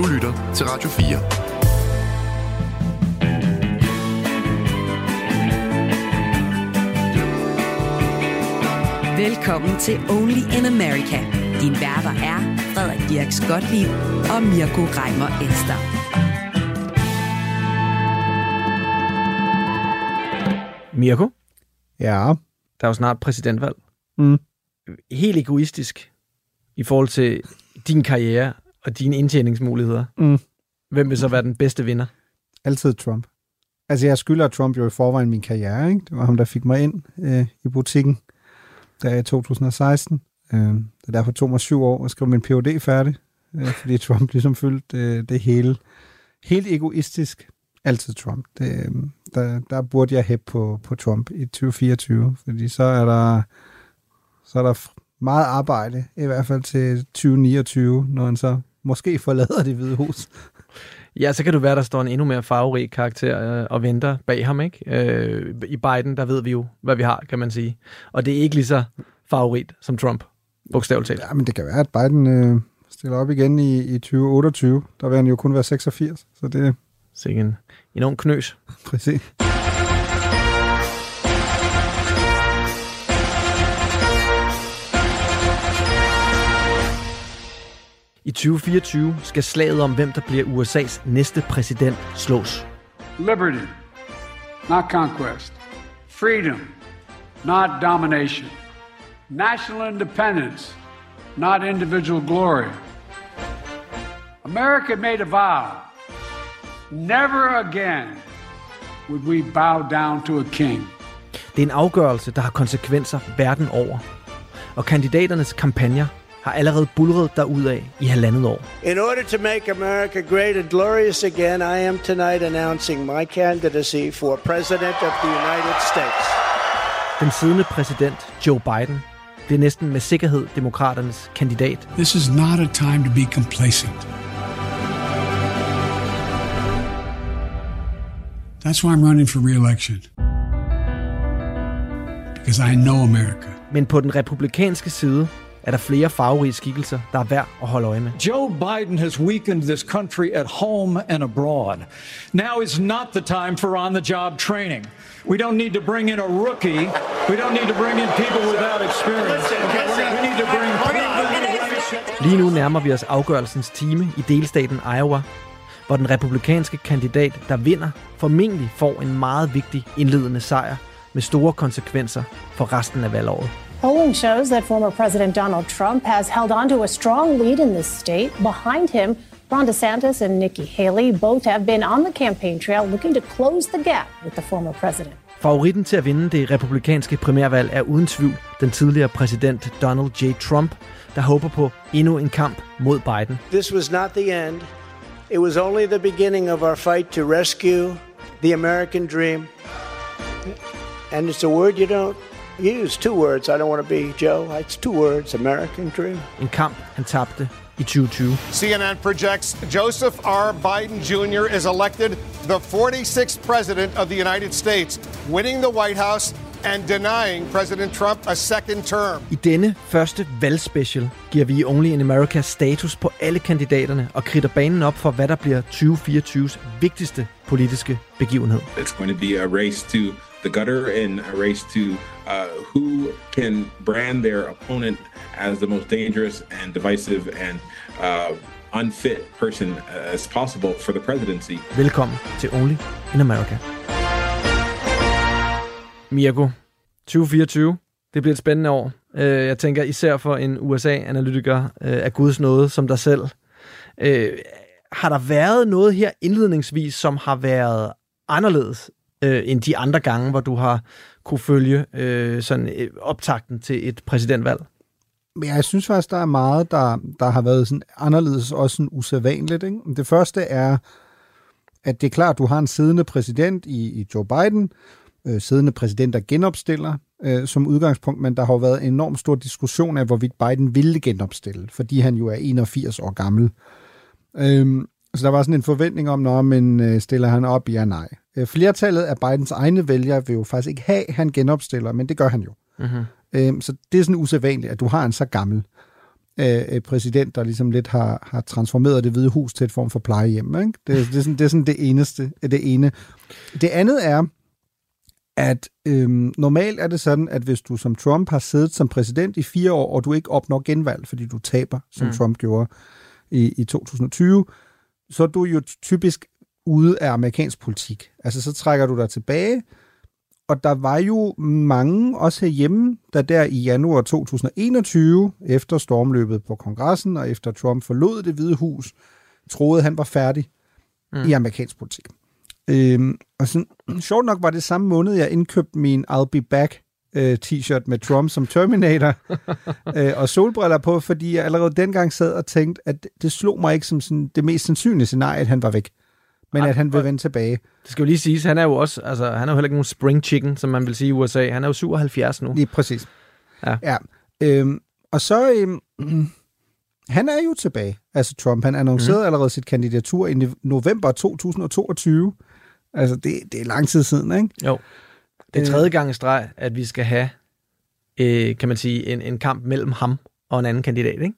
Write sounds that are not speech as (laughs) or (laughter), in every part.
Du lytter til Radio 4. Velkommen til Only in America. Din værter er Frederik Dirk Skotlib og Mirko Reimer Ester. Mirko, Ja. der er jo snart præsidentvalg. Mm. Helt egoistisk i forhold til din karriere og dine indtjeningsmuligheder. Mm. Hvem vil så være den bedste vinder? Altid Trump. Altså, jeg skylder Trump jo i forvejen min karriere, ikke? Det var ham, der fik mig ind øh, i butikken der i 2016. Øh, det derfor tog mig syv år at skrive min Ph.D. færdig, øh, fordi Trump (laughs) ligesom fyldte øh, det hele. Helt egoistisk. Altid Trump. Det, øh, der, der burde jeg hæppe på, på Trump i 2024, fordi så er der så er der meget arbejde, i hvert fald til 2029, når han så måske forlader det hvide hus. Ja, så kan det være, der står en endnu mere farverig karakter øh, og venter bag ham, ikke? Øh, I Biden, der ved vi jo, hvad vi har, kan man sige. Og det er ikke lige så favorit som Trump, bogstaveligt talt. Ja, men det kan være, at Biden øh, stiller op igen i, i 2028. Der vil han jo kun være 86, så det er Sikke en enorm knøs. præcis. I 2024 skal slaget om, hvem der bliver USA's næste præsident, slås. Liberty, not conquest. Freedom, not domination. National independence, not individual glory. America made a vow. Never again would we bow down to a king. Det er en afgørelse, der har konsekvenser verden over. Og kandidaternes kampagner har allerede bulret derudad i halvandet år. In order to make America great and glorious again, I am tonight announcing my candidacy for President of the United States. Den siddende præsident, Joe Biden, bliver næsten med sikkerhed demokraternes kandidat. This is not a time to be complacent. That's why I'm running for re-election. Because I know America. Men på den republikanske side er der flere farverige skikkelser, der er værd at holde øje med. Joe Biden has weakened this country at home and abroad. Now is not the time for on the job training. We don't need to bring in a rookie. We don't need to bring in people without experience. We need to bring Lige nu nærmer vi os afgørelsens time i delstaten Iowa, hvor den republikanske kandidat, der vinder, formentlig får en meget vigtig indledende sejr med store konsekvenser for resten af valgåret. Polling shows that former President Donald Trump has held on to a strong lead in this state. Behind him, Ron DeSantis and Nikki Haley both have been on the campaign trail looking to close the gap with the former president. Favoritten til at vinde det republikanske primærvalg er uden tvivl den tidligere præsident Donald J. Trump, der håber på endnu en kamp mod Biden. This was not the end. It was only the beginning of our fight to rescue the American dream. And it's a word you don't use. Two words. I don't want to be Joe. It's two words. American dream. En kamp, han tabte i 2020. CNN projects Joseph R. Biden Jr. is elected the 46th president of the United States, winning the White House and denying President Trump a second term. I denne første valgspecial giver vi Only in America status på alle kandidaterne og kridter banen op for, hvad der bliver 2024's vigtigste politiske begivenhed. It's going to be a race to the gutter and a race to uh, who can brand their opponent as the most dangerous and divisive and uh, unfit person as possible for the presidency. Velkommen til Only in America. Mirko, 2024, det bliver et spændende år. Øh, Jeg tænker især for en USA-analytiker øh, af Guds nåde som dig selv. Øh, Har der været noget her indledningsvis, som har været anderledes øh, end de andre gange, hvor du har kunne følge øh, sådan øh, optakten til et præsidentvalg? Men jeg synes faktisk, der er meget, der, der har været sådan anderledes og sådan usædvanligt. Ikke? Det første er, at det er klart, at du har en siddende præsident i, i Joe Biden, øh, siddende præsident, der genopstiller øh, som udgangspunkt, men der har jo været en enorm stor diskussion af, hvorvidt Biden ville genopstille, fordi han jo er 81 år gammel. Øhm, så der var sådan en forventning om, når men øh, stiller han op? Ja, nej. Øh, flertallet af Bidens egne vælgere vil jo faktisk ikke have, at han genopstiller, men det gør han jo. Mm-hmm. Øhm, så det er sådan usædvanligt, at du har en så gammel. øh, øh, præsident, der ligesom lidt har, har transformeret det hvide hus til et form for plejehjem. Ikke? Det, det, er sådan, det er sådan det eneste, det ene. Det andet er, at øhm, normalt er det sådan, at hvis du som Trump har siddet som præsident i fire år, og du ikke opnår genvalg, fordi du taber, som mm. Trump gjorde i, i 2020, så er du jo typisk ude af amerikansk politik. Altså så trækker du dig tilbage, og der var jo mange, også herhjemme, der der i januar 2021, efter stormløbet på kongressen, og efter Trump forlod det hvide hus, troede, han var færdig mm. i amerikansk politik. Øhm, og sådan, (clears throat) sjovt nok var det samme måned, jeg indkøbte min I'll Be Back øh, t-shirt med Trump som Terminator (laughs) øh, og solbriller på, fordi jeg allerede dengang sad og tænkte, at det slog mig ikke som sådan det mest sandsynlige scenarie, at han var væk men at han vil vende tilbage. Det skal jo lige siges, han er jo også, altså, han er jo heller ikke nogen spring chicken, som man vil sige i USA. Han er jo 77 nu. Lige præcis. Ja. ja. Øhm, og så, øhm, (clears throat) han er jo tilbage, altså Trump. Han annoncerede mm. allerede sit kandidatur i november 2022. Altså, det, det er lang tid siden, ikke? Jo. Det er tredje gang i streg, at vi skal have, øh, kan man sige, en, en kamp mellem ham og en anden kandidat, ikke?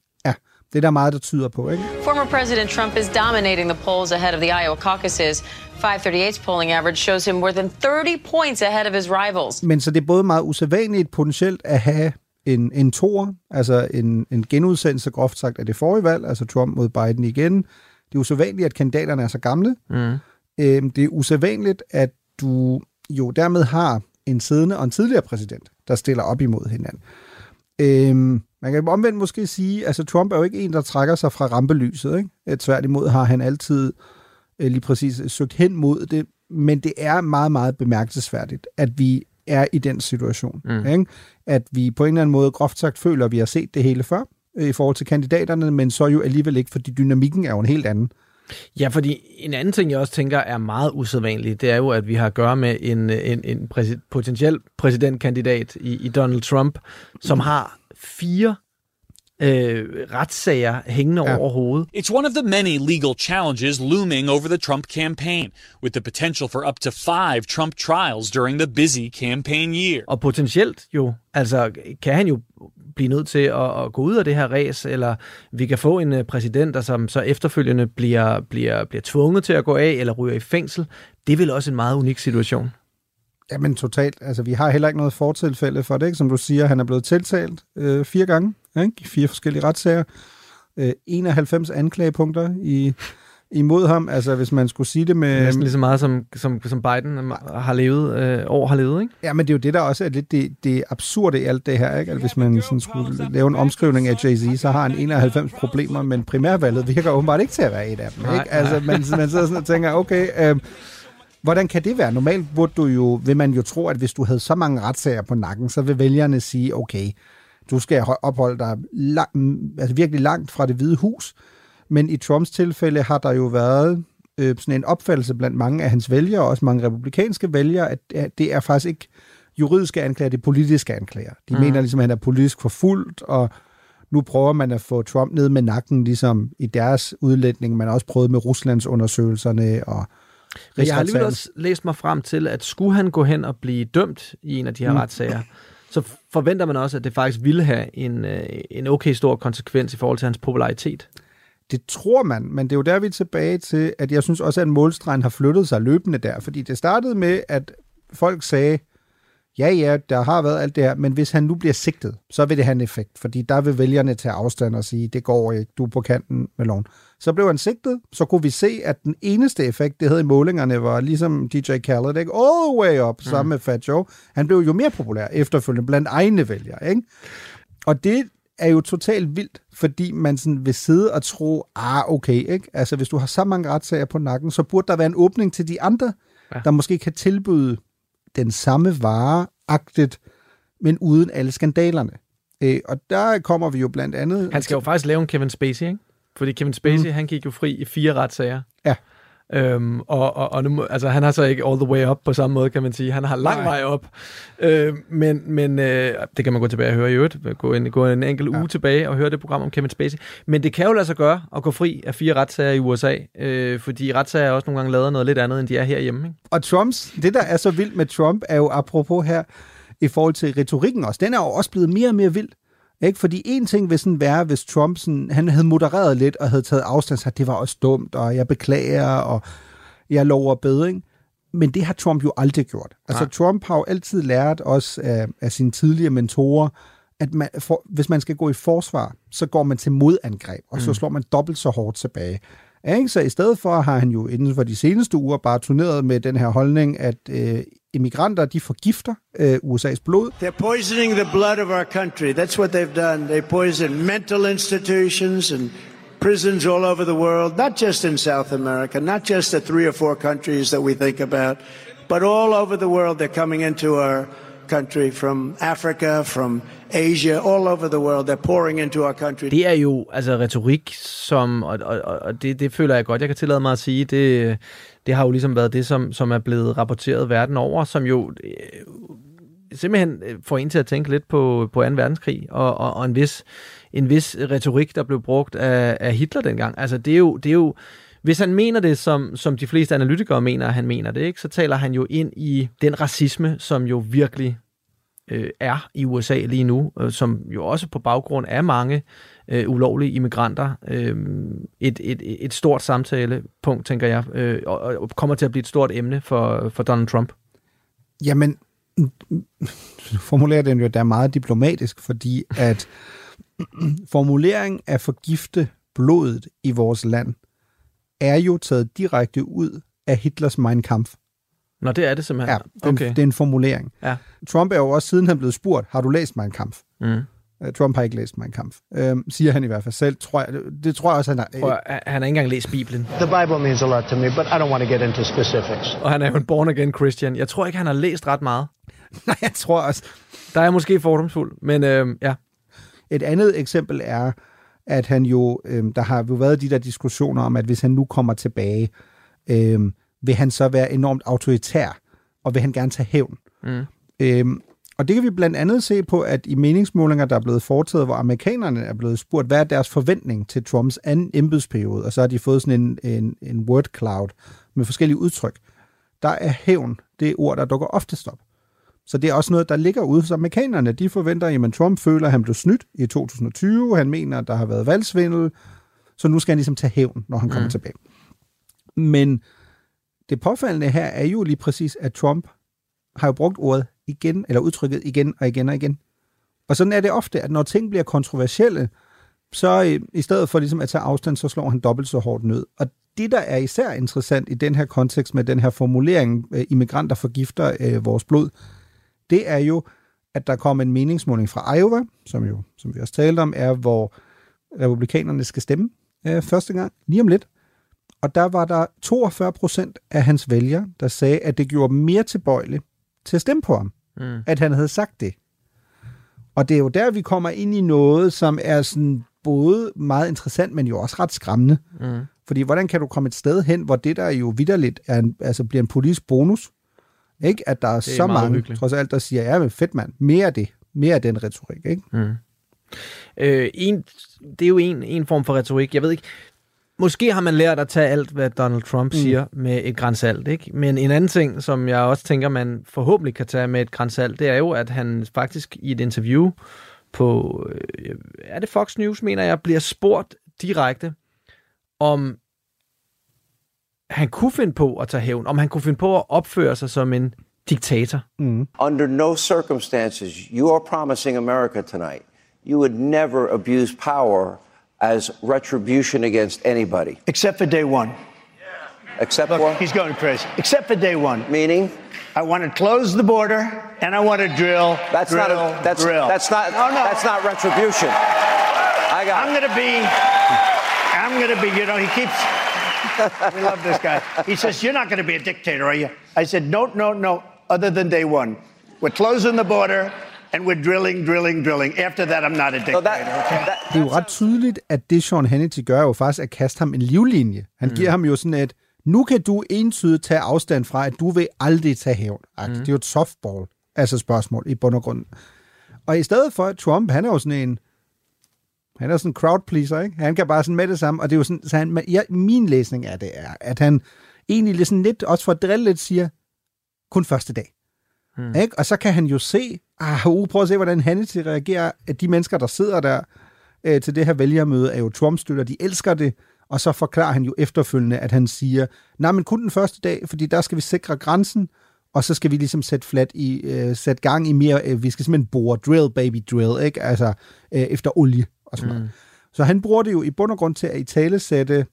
Det er der meget, der tyder på, ikke? Former President Trump is dominating the polls ahead of the Iowa caucuses. 538's polling average shows him more than 30 points ahead of his rivals. Men så det er både meget usædvanligt potentielt at have en, en tor, altså en, en genudsendelse, groft sagt, af det forrige valg, altså Trump mod Biden igen. Det er usædvanligt, at kandidaterne er så gamle. Mm. Øhm, det er usædvanligt, at du jo dermed har en siddende og en tidligere præsident, der stiller op imod hinanden. Øhm, man kan omvendt måske sige, altså Trump er jo ikke en, der trækker sig fra rampelyset. Ikke? Tværtimod har han altid øh, lige præcis søgt hen mod det, men det er meget, meget bemærkelsesværdigt, at vi er i den situation. Mm. Ikke? At vi på en eller anden måde groft sagt føler, at vi har set det hele før øh, i forhold til kandidaterne, men så jo alligevel ikke, fordi dynamikken er jo en helt anden. Ja, fordi en anden ting, jeg også tænker er meget usædvanligt, det er jo, at vi har at gøre med en, en, en præsid, potentiel præsidentkandidat i, i Donald Trump, som har fire øh, retssager hængende ja. over hovedet. It's one of the many legal challenges looming over the Trump campaign, with the potential for up to five Trump trials during the busy campaign year. Og potentielt jo, altså kan han jo blive nødt til at, at gå ud af det her race, eller vi kan få en uh, præsident, der som så efterfølgende bliver, bliver, bliver tvunget til at gå af, eller ryger i fængsel. Det er vel også en meget unik situation. Jamen totalt. Altså, vi har heller ikke noget fortilfælde for det, ikke? Som du siger, han er blevet tiltalt øh, fire gange, ikke? I fire forskellige retssager. Øh, 91 anklagepunkter i, imod ham. Altså, hvis man skulle sige det med... Næsten lige så meget, som, som, som Biden har levet, øh, år har levet, ikke? Ja, men det er jo det, der også er lidt det, det absurde i alt det her, ikke? Altså, hvis man sådan skulle lave en omskrivning af Jay-Z, så har han 91 problemer, men primærvalget virker åbenbart ikke til at være et af dem, ikke? Nej, altså, man, man sidder sådan og tænker, okay... Øh, Hvordan kan det være? Normalt burde du jo, vil man jo tro, at hvis du havde så mange retssager på nakken, så vil vælgerne sige, okay, du skal opholde dig lang, altså virkelig langt fra det hvide hus. Men i Trumps tilfælde har der jo været øh, sådan en opfattelse blandt mange af hans vælgere, og også mange republikanske vælgere, at, at det er faktisk ikke juridiske anklager, det er politiske anklager. De mm. mener ligesom, at han er politisk forfulgt, og nu prøver man at få Trump ned med nakken, ligesom i deres udlætning. Man har også prøvet med Ruslands undersøgelserne og men jeg har alligevel også læst mig frem til, at skulle han gå hen og blive dømt i en af de her mm. retssager, så forventer man også, at det faktisk ville have en, øh, en okay stor konsekvens i forhold til hans popularitet. Det tror man, men det er jo der, vi er tilbage til, at jeg synes også, at målstregen har flyttet sig løbende der, fordi det startede med, at folk sagde, ja, ja, der har været alt det her, men hvis han nu bliver sigtet, så vil det have en effekt, fordi der vil vælgerne tage afstand og sige, det går ikke, du er på kanten med loven. Så blev han sigtet, så kunne vi se, at den eneste effekt, det havde i målingerne, var ligesom DJ Khaled, ikke? all the way up, mm. sammen med Fat Joe. Han blev jo mere populær efterfølgende blandt egne vælgere. Ikke? Og det er jo totalt vildt, fordi man sådan vil sidde og tro, ah, okay, ikke? Altså, hvis du har så mange retssager på nakken, så burde der være en åbning til de andre, ja. der måske kan tilbyde den samme vare, agtet, men uden alle skandalerne. Øh, og der kommer vi jo blandt andet... Han skal jo faktisk lave en Kevin Spacey, ikke? Fordi Kevin Spacey, mm. han gik jo fri i fire retssager. Ja. Øhm, og, og, og nu, altså, han har så ikke all the way up på samme måde, kan man sige. Han har lang Nej. vej op. Øh, men men øh, det kan man gå tilbage og høre i øvrigt. Gå en, gå en enkelt ja. uge tilbage og høre det program om Kevin Spacey. Men det kan jo lade sig gøre at gå fri af fire retssager i USA, øh, fordi retssager er også nogle gange lavet noget lidt andet, end de er herhjemme. Ikke? Og Trumps, det der er så vildt med Trump, er jo apropos her, i forhold til retorikken også, den er jo også blevet mere og mere vild. Ikke? Fordi en ting vil sådan være, hvis Trump sådan, han havde modereret lidt og havde taget afstand, så det var også dumt, og jeg beklager, og jeg lover bedring. Men det har Trump jo aldrig gjort. Altså Nej. Trump har jo altid lært os af, af sine tidligere mentorer, at man, for, hvis man skal gå i forsvar, så går man til modangreb, og så Mm. slår man dobbelt så hårdt tilbage. Ikke? Så i stedet for har han jo inden for de seneste uger bare turneret med den her holdning, at øh, immigranter, de forgifter øh, USA's blod. They're poisoning the blood of our country. That's what they've done. They poison mental institutions and prisons all over the world, not just in South America, not just the three or four countries that we think about, but all over the world. They're coming into our country from Africa, from Asia, all over the world. They're pouring into our country. Det er jo altså retorik, som, og, og, og det, det føler jeg godt, jeg kan tillade mig at sige, det, det har jo ligesom været det, som, som er blevet rapporteret verden over, som jo øh, simpelthen øh, får en til at tænke lidt på, på 2. verdenskrig, og, og, og en, vis, en vis retorik, der blev brugt af, af Hitler dengang. Altså det er jo, det er jo hvis han mener det, som, som de fleste analytikere mener, at han mener det, ikke, så taler han jo ind i den racisme, som jo virkelig øh, er i USA lige nu, øh, som jo også på baggrund af mange øh, ulovlige immigranter, øh, et, et, et stort samtalepunkt, tænker jeg, øh, og, og kommer til at blive et stort emne for, for Donald Trump. Jamen, formulerer den jo, der er meget diplomatisk, fordi at formulering af forgifte blodet i vores land er jo taget direkte ud af Hitlers Mein Kampf. Nå, det er det simpelthen. Ja, den, okay. det er en formulering. Ja. Trump er jo også, siden han blev spurgt, har du læst Mein Kampf? Mm. Øh, Trump har ikke læst Mein Kampf, øhm, siger han i hvert fald selv. Tror jeg, det tror jeg også, han har. Prøv, han har ikke engang læst Bibelen, The Bible means a lot to me, but I don't want to get into specifics. og han er jo en born-again Christian. Jeg tror ikke, han har læst ret meget. (laughs) Nej, jeg tror også. Der er måske fordomsfuld, men øh, ja. Et andet eksempel er, at han jo, øhm, der har jo været de der diskussioner om, at hvis han nu kommer tilbage, øhm, vil han så være enormt autoritær, og vil han gerne tage hævn. Mm. Øhm, og det kan vi blandt andet se på, at i meningsmålinger, der er blevet foretaget, hvor amerikanerne er blevet spurgt, hvad er deres forventning til Trumps anden embedsperiode, og så har de fået sådan en, en, en word cloud med forskellige udtryk. Der er hævn det ord, der dukker oftest op. Så det er også noget, der ligger ude hos amerikanerne. De forventer, at Trump føler, at han blev snydt i 2020. Han mener, at der har været valgsvindel. Så nu skal han ligesom tage hævn, når han kommer Mm. tilbage. Men det påfaldende her er jo lige præcis, at Trump har jo brugt ordet igen, eller udtrykket igen og igen og igen. Og sådan er det ofte, at når ting bliver kontroversielle, så i, i stedet for ligesom at tage afstand, så slår han dobbelt så hårdt ned. Og det, der er især interessant i den her kontekst med den her formulering, øh, immigranter forgifter øh, vores blod, det er jo, at der kom en meningsmåling fra Iowa, som jo, som vi også talte om, er, hvor republikanerne skal stemme øh, første gang, lige om lidt. Og der var der 42 procent af hans vælgere, der sagde, at det gjorde mere tilbøjelige til at stemme på ham, Mm. at han havde sagt det. Og det er jo der, vi kommer ind i noget, som er sådan både meget interessant, men jo også ret skræmmende. Mm. Fordi hvordan kan du komme et sted hen, hvor det der jo vidderligt er en, altså bliver en politisk bonus? Ikke? At der er, er så mange, uhyggeligt. trods alt, der siger, ja, men fedt mand, mere af det. Mere af den retorik, ikke? Mm. Øh, en, det er jo en, en form for retorik. Jeg ved ikke, måske har man lært at tage alt, hvad Donald Trump Mm. siger med et grænsalt, ikke? Men en anden ting, som jeg også tænker, man forhåbentlig kan tage med et grænsalt, det er jo, at han faktisk i et interview på, øh, er det Fox News, mener jeg, bliver spurgt direkte, om han kunne finde på at tage hævn, om han kunne finde på at opføre sig som en diktator. Mm. Under no circumstances, you are promising America tonight, you would never abuse power as retribution against anybody. Except for day one. Except Look, what? he's going crazy. Except for day one. Meaning? I want to close the border and I want to drill. That's drill, not a, that's drill. that's not No, no. that's not retribution. I got. I'm going to be. I'm going to be. You know, he keeps. we love this guy. He says, "You're not going to be a dictator, are you?" I said, "No, no, no. Other than day one, we're closing the border." And we're drilling, drilling, drilling. After that, I'm not a dictator. okay? Det er jo ret tydeligt, at det Sean Hannity gør, er jo faktisk at kaste ham en livlinje. Han mm. giver ham jo sådan et, nu kan du entydigt tage afstand fra, at du vil aldrig tage hævn. Mm. Det er jo et softball, altså spørgsmål i bund og grund. Og i stedet for, Trump, han er jo sådan en, han er sådan en crowd pleaser, ikke? Han kan bare sådan med det samme, og det er jo sådan, så han, ja, min læsning af det er, at han egentlig lidt sådan lidt, også for at drille lidt, siger, kun første dag. Mm. Ikke? Og så kan han jo se, ah, uh, prøv at se, hvordan Hannity reagerer. At de mennesker, der sidder der øh, til det her vælgermøde, er jo Trump-støtter. De elsker det. Og så forklarer han jo efterfølgende, at han siger, nej, men kun den første dag, fordi der skal vi sikre grænsen, og så skal vi ligesom sætte, flat i, øh, sætte gang i mere, øh, vi skal simpelthen bore, drill baby drill, ikke? Altså øh, efter olie og sådan mm. noget. Så han bruger det jo i bund og grund til at i tale sætte,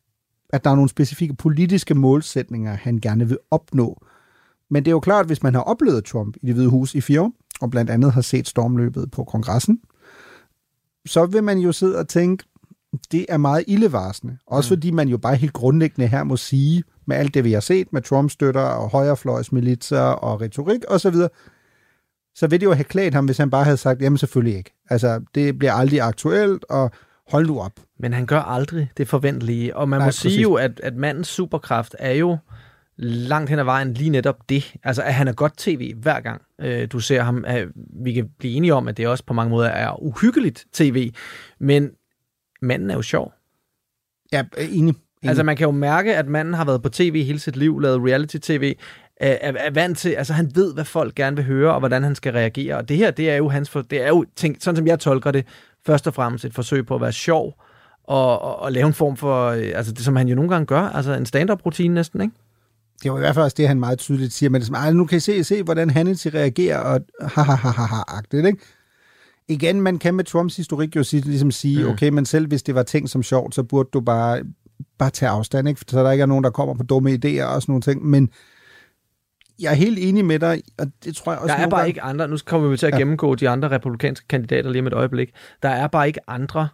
at der er nogle specifikke politiske målsætninger, han gerne vil opnå. Men det er jo klart, at hvis man har oplevet Trump i det hvide hus i fire år, og blandt andet har set stormløbet på kongressen, så vil man jo sidde og tænke, det er meget ildevarsende. Også mm. fordi man jo bare helt grundlæggende her må sige, med alt det, vi har set med Trump-støtter og højrefløjsmilitser og retorik osv., så, så vil det jo have klædt ham, hvis han bare havde sagt, jamen selvfølgelig ikke. Altså, det bliver aldrig aktuelt, og hold nu op. Men han gør aldrig det forventelige. Og man Nej, må præcis. sige jo, at, at mandens superkraft er jo langt hen ad vejen lige netop det. Altså, at han er godt tv hver gang øh, du ser ham. At vi kan blive enige om, at det også på mange måder er uhyggeligt tv, men manden er jo sjov. Ja, enig. Altså, man kan jo mærke, at manden har været på tv hele sit liv, lavet reality-tv, er, er vant til, altså han ved, hvad folk gerne vil høre, og hvordan han skal reagere. Og det her, det er jo hans, for, det er jo, tænk, sådan som jeg tolker det, først og fremmest et forsøg på at være sjov, og, og, og lave en form for, øh, altså det som han jo nogle gange gør, altså en stand-up-rutine næsten, ikke? Det var i hvert fald også det, han meget tydeligt siger, men det, nu kan I se, se hvordan Hannity reagerer, og ha ha ha ha ha ikke? Igen, man kan med Trumps historik jo sige, ligesom sige, mm. okay, men selv hvis det var ting som sjovt, så burde du bare, bare tage afstand, ikke? så der ikke er nogen, der kommer på dumme idéer og sådan nogle ting, men jeg er helt enig med dig, og det tror jeg også... Der er bare gange... ikke andre, nu kommer vi til at gennemgå ja. de andre republikanske kandidater lige om et øjeblik, der er bare ikke andre,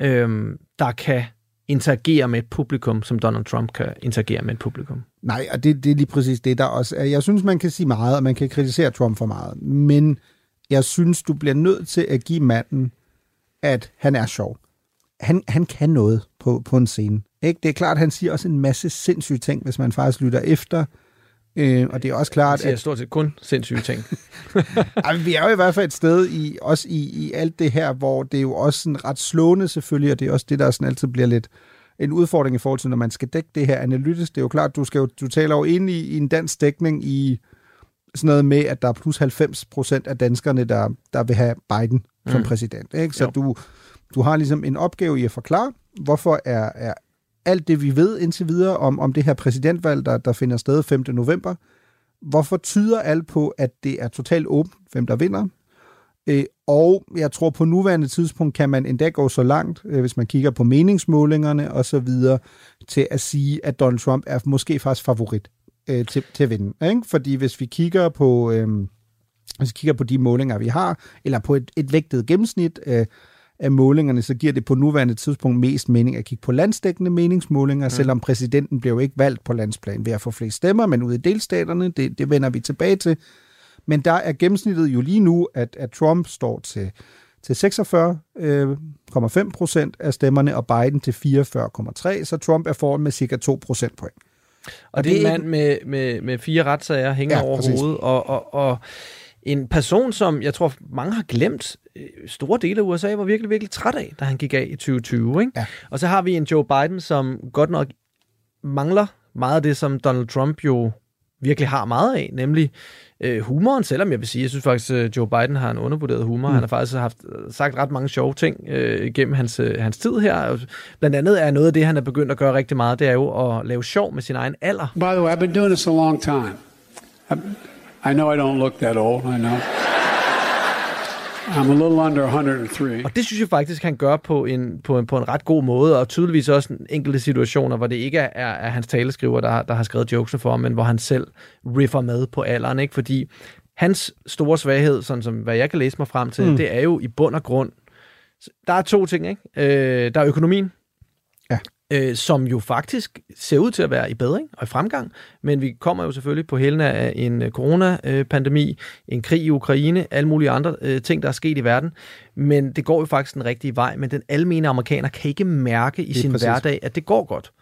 øhm, der kan interagere med et publikum, som Donald Trump kan interagere med et publikum. Nej, og det, det er lige præcis det, der også er. Jeg synes, man kan sige meget, og man kan kritisere Trump for meget, men jeg synes, du bliver nødt til at give manden, at han er sjov. Han, han kan noget på, på en scene. Ikke? Det er klart, han siger også en masse sindssyge ting, hvis man faktisk lytter efter. Øh, og det er også klart, at... stort set kun sindssyge ting. (laughs) Ej, vi er jo i hvert fald et sted i, også i, i alt det her, hvor det er jo også sådan ret slående selvfølgelig, og det er også det, der sådan altid bliver lidt en udfordring i forhold til, når man skal dække det her analytisk. Det er jo klart, du, skal jo, du taler jo ind i, i en dansk dækning i sådan noget med, at der er plus 90 procent af danskerne, der, der vil have Biden som mm. præsident. Ikke? Så du, du har ligesom en opgave i at forklare, hvorfor er, er alt det, vi ved indtil videre om, om det her præsidentvalg, der, der finder sted 5. november, hvorfor tyder alt på, at det er totalt åbent, hvem der vinder? Øh, og jeg tror på nuværende tidspunkt kan man endda gå så langt, øh, hvis man kigger på meningsmålingerne og så videre, til at sige, at Donald Trump er måske faktisk favorit øh, til, til at vinde. Ikke? Fordi hvis vi kigger på... Øh, hvis vi kigger på de målinger, vi har, eller på et, et vægtet gennemsnit øh, af målingerne, så giver det på nuværende tidspunkt mest mening at kigge på landsdækkende meningsmålinger, mm. selvom præsidenten bliver jo ikke valgt på landsplan ved at få flest stemmer, men ude i delstaterne, det, det vender vi tilbage til. Men der er gennemsnittet jo lige nu, at, at Trump står til, til 46,5 øh, procent af stemmerne, og Biden til 44,3, så Trump er foran med cirka 2 procent point. Og, og det er en mand med, med, med fire retssager hænger ja, over præcis. hovedet, og, og, og en person, som jeg tror mange har glemt, øh, store dele af USA var virkelig, virkelig træt af, da han gik af i 2020. Ikke? Ja. Og så har vi en Joe Biden, som godt nok mangler meget af det, som Donald Trump jo virkelig har meget af, nemlig øh, humoren, selvom jeg vil sige, jeg synes faktisk, at øh, Joe Biden har en undervurderet humor. Mm. Han har faktisk haft øh, sagt ret mange sjove ting øh, gennem hans, øh, hans tid her. Blandt andet er noget af det, han er begyndt at gøre rigtig meget, det er jo at lave sjov med sin egen alder. By the way, I've been doing this a long time. I know I don't look that old, I know. I'm a little under 103. Og det synes jeg faktisk, han gør på en, på en, på en ret god måde, og tydeligvis også en enkelte situationer, hvor det ikke er, er hans taleskriver, der, der har skrevet jokesene for ham, men hvor han selv riffer med på alderen, ikke? Fordi hans store svaghed, sådan som hvad jeg kan læse mig frem til, mm. det er jo i bund og grund, der er to ting, ikke? Øh, der er økonomien, øh, som jo faktisk ser ud til at være i bedring og i fremgang, men vi kommer jo selvfølgelig på hælene af en øh, coronapandemi, en krig i Ukraine, alle mulige andre øh, ting, der er sket i verden, men det går jo faktisk den rigtige vej, men den almene amerikaner kan ikke mærke i sin præcis. hverdag, at det går godt.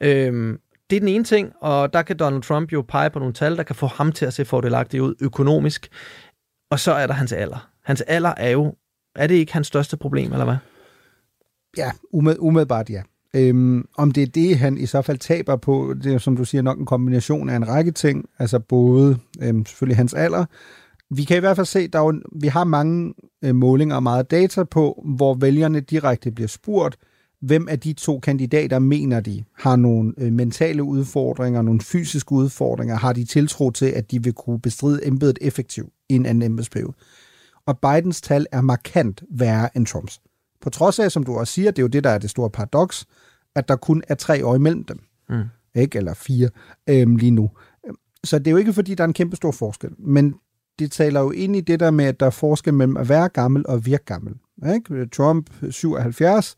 Øhm, det er den ene ting, og der kan Donald Trump jo pege på nogle tal, der kan få ham til at se fordelagtigt ud økonomisk, og så er der hans alder. Hans alder er jo, er det ikke hans største problem, eller hvad? Ja, umiddelbart ja. Øhm, om det er det, han i så fald taber på, det er som du siger nok en kombination af en række ting, altså både øhm, selvfølgelig hans alder, vi kan i hvert fald se, at vi har mange øh, målinger og meget data på, hvor vælgerne direkte bliver spurgt, hvem af de to kandidater mener de har nogle øh, mentale udfordringer, nogle fysiske udfordringer, har de tiltro til, at de vil kunne bestride embedet effektivt i en anden embedsperiode. Og Bidens tal er markant værre end Trumps. På trods af, som du også siger, det er jo det, der er det store paradoks, at der kun er tre år imellem dem. Mm. Ikke? Eller fire øhm, lige nu. Så det er jo ikke, fordi der er en kæmpe stor forskel. Men det taler jo ind i det der med, at der er forskel mellem at være gammel og virke gammel. Ikke? Trump 77,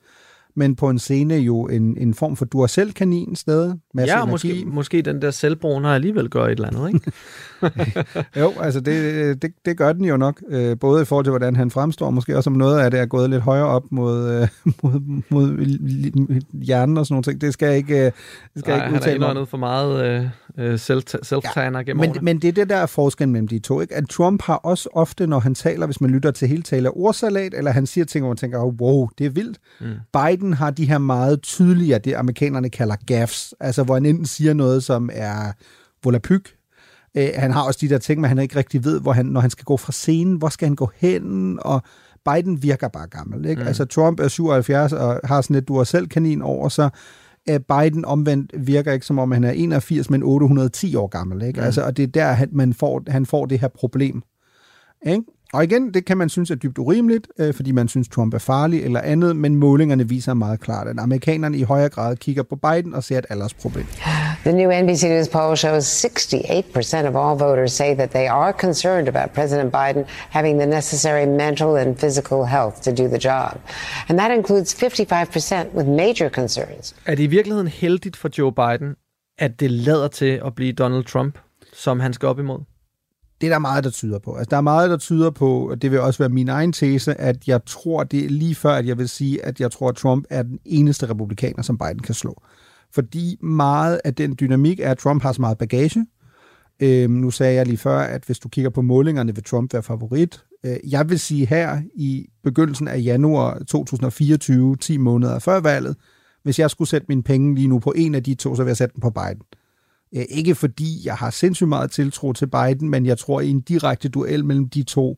men på en scene jo en, en form for Duracell-kanin sted. Ja, måske, måske den der selvbruner alligevel gør et eller andet, ikke? (laughs) jo, altså det, det, det gør den jo nok, øh, både i forhold til, hvordan han fremstår, måske også om noget af det er gået lidt højere op mod, øh, mod, mod hjernen og sådan nogle ting. Det skal jeg ikke, øh, det skal jeg ikke udtale han har for meget øh, self-tanner ja, gennem men, men det er det, der er forskellen mellem de to. Ikke? At Trump har også ofte, når han taler, hvis man lytter til hele taler, ordsalat, eller han siger ting, hvor man tænker, oh, wow, det er vildt. Mm. Biden har de her meget tydelige, det amerikanerne kalder gaffs, altså hvor han enten siger noget, som er volapyk, Øh, han har også de der ting, men han ikke rigtig ved, hvor han, når han skal gå fra scenen, hvor skal han gå hen, og Biden virker bare gammel. Ikke? Mm. Altså Trump er 77 og har sådan et du selv kanin over sig. Øh, Biden omvendt virker ikke som om han er 81, men 810 år gammel. Ikke? Mm. Altså, og det er der, han, man får, han får det her problem. Ikke? Og igen, det kan man synes er dybt urimeligt, øh, fordi man synes, Trump er farlig eller andet, men målingerne viser meget klart, at amerikanerne i højere grad kigger på Biden og ser et aldersproblem. The new NBC News poll shows 68% of all voters say that they are concerned about President Biden having the necessary mental and physical health to do the job. And that includes 55% with major concerns. Er det i virkeligheden heldigt for Joe Biden, at det lader til at blive Donald Trump, som han skal op imod? Det er der meget, der tyder på. Altså, der er meget, der tyder på, og det vil også være min egen tese, at jeg tror, det er lige før, at jeg vil sige, at jeg tror, at Trump er den eneste republikaner, som Biden kan slå. Fordi meget af den dynamik er, at Trump har så meget bagage. Øhm, nu sagde jeg lige før, at hvis du kigger på målingerne, vil Trump være favorit. Øh, jeg vil sige her i begyndelsen af januar 2024, 10 måneder før valget, hvis jeg skulle sætte mine penge lige nu på en af de to, så vil jeg sætte den på Biden. Øh, ikke fordi jeg har sindssygt meget tiltro til Biden, men jeg tror, at i en direkte duel mellem de to,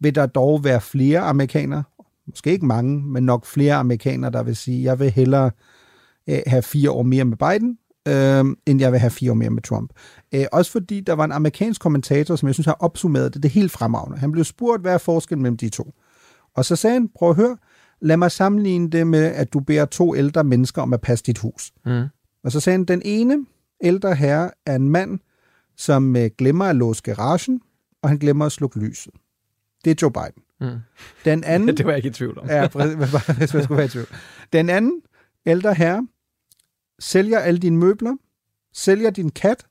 vil der dog være flere amerikanere, måske ikke mange, men nok flere amerikanere, der vil sige, jeg vil hellere øh, have fire år mere med Biden, øh, end jeg vil have fire år mere med Trump. Øh, også fordi der var en amerikansk kommentator, som jeg synes har opsummeret det, det helt fremragende. Han blev spurgt, hvad er forskellen mellem de to? Og så sagde han, prøv at høre, lad mig sammenligne det med, at du beder to ældre mennesker om at passe dit hus. Mm. Og så sagde han, den ene, ældre herre er en mand, som øh, glemmer at låse garagen, og han glemmer at slukke lyset. Det er Joe Biden. Mm. Den (laughs) anden... det var jeg ikke i tvivl om. ja, (laughs) hvis man skulle være i tvivl. Den anden ældre herre sælger alle dine møbler, sælger din kat,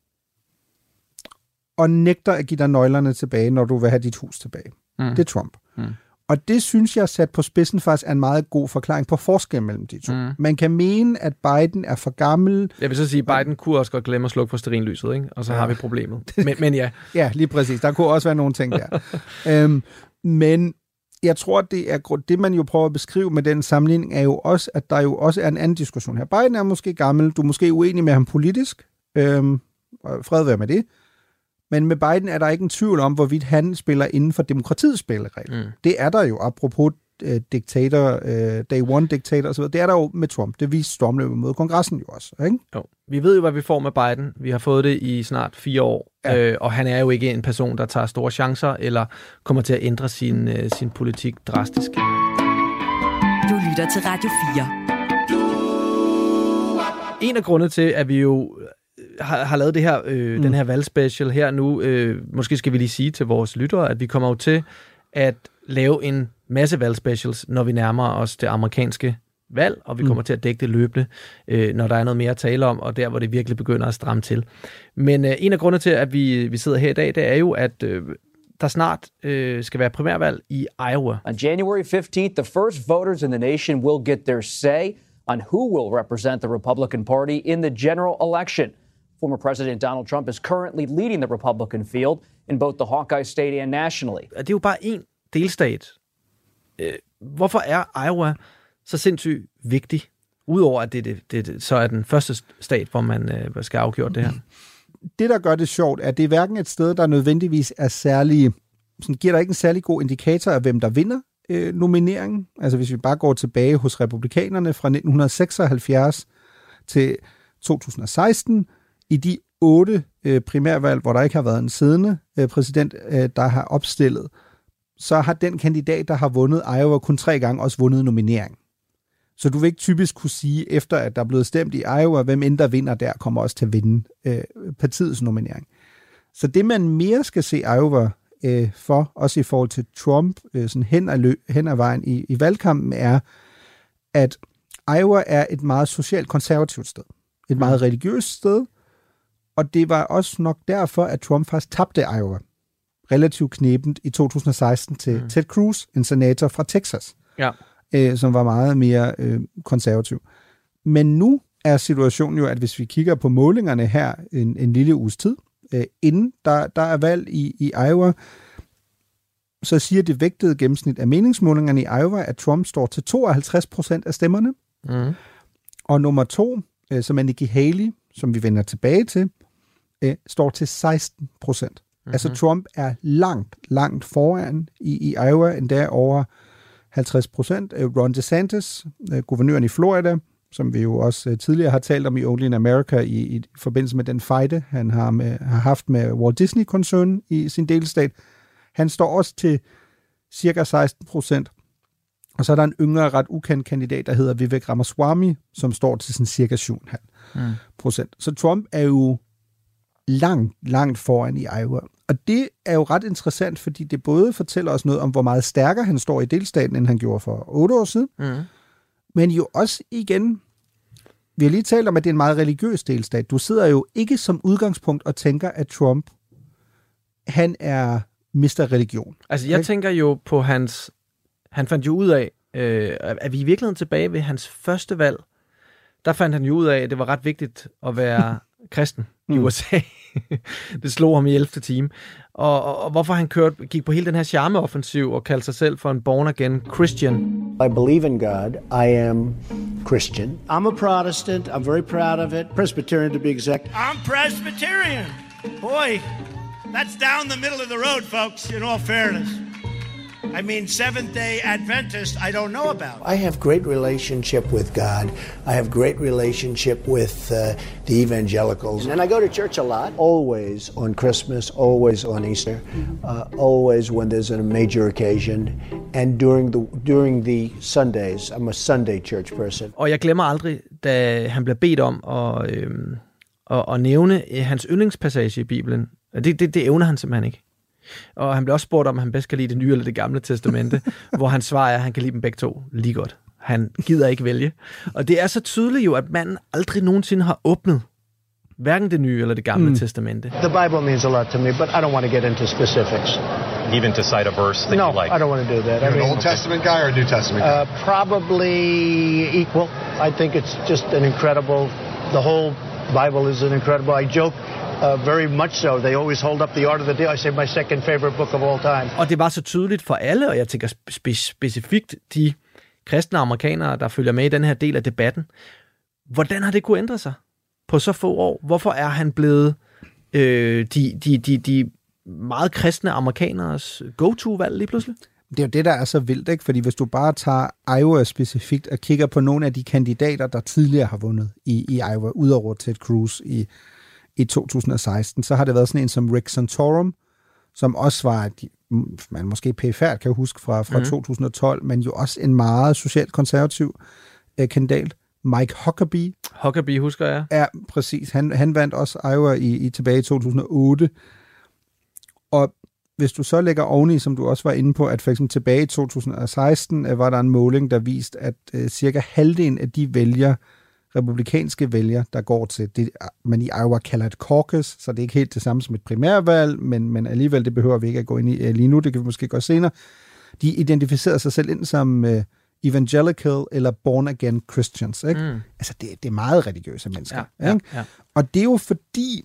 og nægter at give dig nøglerne tilbage, når du vil have dit hus tilbage. Mm. Det er Trump. Mm. Og det synes jeg sat på spidsen faktisk er en meget god forklaring på forskellen mellem de to. Mm. Man kan mene, at Biden er for gammel. Jeg vil så sige, at Biden kunne også godt glemme at slukke for sterinlyset, ikke? og så ja. har vi problemet. Men, men ja. (laughs) ja, lige præcis. Der kunne også være nogle ting der. øhm, men jeg tror, det er det, man jo prøver at beskrive med den sammenligning, er jo også, at der jo også er en anden diskussion her. Biden er måske gammel, du er måske uenig med ham politisk, øhm, fred være med det, men med Biden er der ikke en tvivl om, hvorvidt han spiller inden for demokratiets spilleregler. Mm. Det er der jo, apropos uh, diktator, uh, day one diktator osv., det er der jo med Trump. Det viste stormløbet mod kongressen jo også, ikke? Jo. Vi ved jo, hvad vi får med Biden. Vi har fået det i snart fire år, ja. øh, og han er jo ikke en person, der tager store chancer, eller kommer til at ændre sin, uh, sin politik drastisk. Du lytter til Radio 4. En af grundene til, at vi jo har, har lavet det her, øh, mm. den her valgspecial her nu. Øh, måske skal vi lige sige til vores lyttere, at vi kommer jo til at lave en masse valgspecials, når vi nærmer os det amerikanske valg, og vi mm. kommer til at dække det løbende, øh, når der er noget mere at tale om, og der, hvor det virkelig begynder at stramme til. Men øh, en af grundene til, at vi, vi sidder her i dag, det er jo, at øh, der snart øh, skal være primærvalg i Iowa. On January 15th, the first voters in the nation will get their say on who will represent the Republican Party in the general election. Former President Donald Trump is currently leading the Republican field in both the Hawkeye State and nationally. Det er jo bare en delstat. Øh, hvorfor er Iowa så sindssygt vigtig? Udover at det, det, det så er den første stat, hvor man øh, skal afgøre det her. Det, der gør det sjovt, er, at det er hverken et sted, der nødvendigvis er særlig sådan, giver der ikke en særlig god indikator af, hvem der vinder øh, nomineringen. Altså hvis vi bare går tilbage hos republikanerne fra 1976 til 2016, i de otte øh, primærvalg, hvor der ikke har været en siddende øh, præsident, øh, der har opstillet, så har den kandidat, der har vundet Iowa, kun tre gange også vundet nominering. Så du vil ikke typisk kunne sige, efter at der er blevet stemt i Iowa, hvem end der vinder der, kommer også til at vinde øh, partiets nominering. Så det, man mere skal se Iowa øh, for, også i forhold til Trump, øh, sådan hen ad, lø- hen ad vejen i, i valgkampen, er, at Iowa er et meget socialt konservativt sted. Et meget religiøst sted, og det var også nok derfor, at Trump faktisk tabte Iowa relativt knebent i 2016 til mm. Ted Cruz, en senator fra Texas, Ja. øh, som var meget mere øh, konservativ. Men nu er situationen jo, at hvis vi kigger på målingerne her en, en lille uges tid, øh, inden der, der er valg i, i Iowa, så siger det vægtede gennemsnit af meningsmålingerne i Iowa, at Trump står til 52 procent af stemmerne. Mm. Og nummer to, øh, som er Nikki Haley, som vi vender tilbage til, øh, står til 16 procent. Mm-hmm. Altså Trump er langt, langt foran i, i Iowa, endda over 50 procent. Øh, Ron DeSantis, øh, guvernøren i Florida, som vi jo også øh, tidligere har talt om i Only in America i, i forbindelse med den fejde, han har, med, har haft med Walt Disney-koncernen i sin delstat, han står også til cirka 16 procent. Og så er der en yngre, ret ukendt kandidat, der hedder Vivek Ramaswamy, som står til sådan cirka 7,5 Mm. procent. Så Trump er jo langt, langt foran i Iowa. Og det er jo ret interessant, fordi det både fortæller os noget om, hvor meget stærkere han står i delstaten, end han gjorde for otte år siden, Mm. men jo også igen, vi har lige talt om, at det er en meget religiøs delstat. Du sidder jo ikke som udgangspunkt og tænker, at Trump, han er mister religion. Altså, jeg Ikke? tænker jo på hans... Han fandt jo ud af, øh, er vi i virkeligheden tilbage ved hans første valg? Der fandt han jo ud af, at det var ret vigtigt at være (laughs) kristen i Mm. USA. (laughs) det slog ham i 11. time. Og, og, og hvorfor han kørte, gik på hele den her charmeoffensiv og kaldte sig selv for en born-again Christian. I believe in God. I am Christian. I'm a Protestant. I'm very proud of it. Presbyterian to be exact. I'm Presbyterian. Boy, that's down the middle of the road, folks, in all fairness. I mean, Seventh day Adventist, I don't know about. I have great relationship with God. I have great relationship with uh, the evangelicals. And I go to church a lot, always on Christmas, always on Easter, uh, always when there's a major occasion, and during the during the Sundays. I'm a Sunday church person. Og jeg glemmer aldrig, da han blev bedt om at, øhm, at, at nævne hans yndlingspassage i Bibelen. Det, det, det evner han simpelthen ikke. Og han blev også spurgt om, han bedst kan lide det nye eller det gamle testamente, (laughs) hvor han svarer, at han kan lide dem begge to lige godt. Han gider ikke vælge. Og det er så tydeligt jo, at manden aldrig nogensinde har åbnet hverken det nye eller det gamle Mm. testamente. The Bible means a lot to me, but I don't want to get into specifics. Even to cite a verse that no, you like. I don't want to do that. You're I an mean- Old Testament guy or a New Testament guy? Uh, probably equal. I think it's just an incredible. The whole Bible is an incredible. I joke uh, very much so. They always hold up the art of the deal. I say my second favorite book of all time. Og det var så tydeligt for alle, og jeg tænker spe- specifikt de kristne amerikanere, der følger med i den her del af debatten. Hvordan har det kunne ændre sig på så få år? Hvorfor er han blevet øh, de, de, de, de meget kristne amerikaneres go-to-valg lige pludselig? Det er jo det, der er så vildt, ikke? Fordi hvis du bare tager Iowa specifikt og kigger på nogle af de kandidater, der tidligere har vundet i, i Iowa, udover Ted Cruz i, i 2016, så har det været sådan en som Rick Santorum, som også var, de, man måske pæfærd kan huske fra, fra mm. 2012, men jo også en meget socialt konservativ øh, kandidat. Mike Huckabee. Huckabee husker jeg. Ja, præcis. Han, han vandt også Iowa i, i tilbage i 2008. Og hvis du så lægger oveni, som du også var inde på, at for eksempel tilbage i 2016 øh, var der en måling, der viste, at øh, cirka halvdelen af de vælger, republikanske vælger, der går til det, man i Iowa kalder et caucus, så det er ikke helt det samme som et primærvalg, men, men alligevel, det behøver vi ikke at gå ind i øh, lige nu, det kan vi måske gøre senere. De identificerer sig selv ind som øh, evangelical eller born-again Christians. Ikke? Mm. Altså, det, det er meget religiøse mennesker. Ja, ja, ikke? ja. Og det er jo fordi,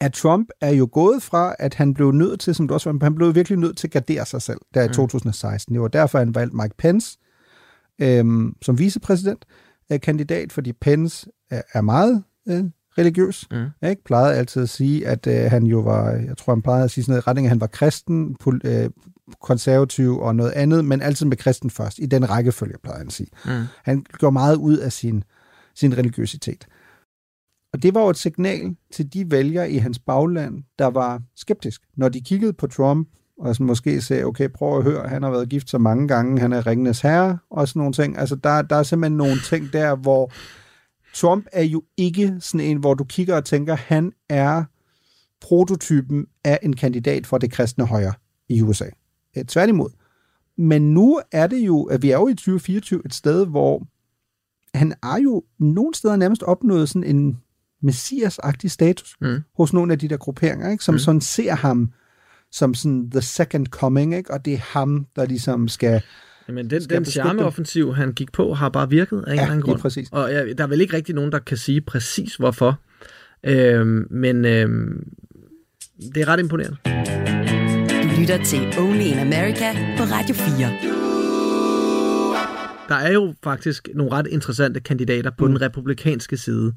at Trump er jo gået fra, at han blev nødt til, som du også var, han blev virkelig nødt til at gardere sig selv, der i Mm. 2016. Det var derfor, han valgte Mike Pence øhm, som vicepræsident øh, kandidat, fordi Pence er, er meget øh, religiøs. Mm. Ikke? Plejede altid at sige, at øh, han jo var, jeg tror han plejede at sige sådan noget i retning, at han var kristen, pol, øh, konservativ og noget andet, men altid med kristen først. I den rækkefølge, plejede han at sige. Mm. Han gjorde meget ud af sin, sin religiøsitet. Og det var jo et signal til de vælgere i hans bagland, der var skeptisk. Når de kiggede på Trump, og sådan måske sagde, okay, prøv at høre, han har været gift så mange gange, han er ringenes herre, og sådan nogle ting. Altså, der, der er simpelthen nogle ting der, hvor Trump er jo ikke sådan en, hvor du kigger og tænker, han er prototypen af en kandidat for det kristne højre i USA. Eh, Tværtimod. Men nu er det jo, at vi er jo i 2024 et sted, hvor han er jo nogle steder nærmest opnået sådan en messias-agtig status Mm. hos nogle af de der grupperinger, ikke? som mm. sådan ser ham som sådan the second coming, ikke? og det er ham, der ligesom skal... Jamen, den, den charmeoffensiv, han gik på, har bare virket af en Ja, eller anden grund. præcis. Og ja, der er vel ikke rigtig nogen, der kan sige præcis hvorfor. Øhm, men øhm, det er ret imponerende. Du lytter til Only in America på Radio 4. Der er jo faktisk nogle ret interessante kandidater på mm. den republikanske side.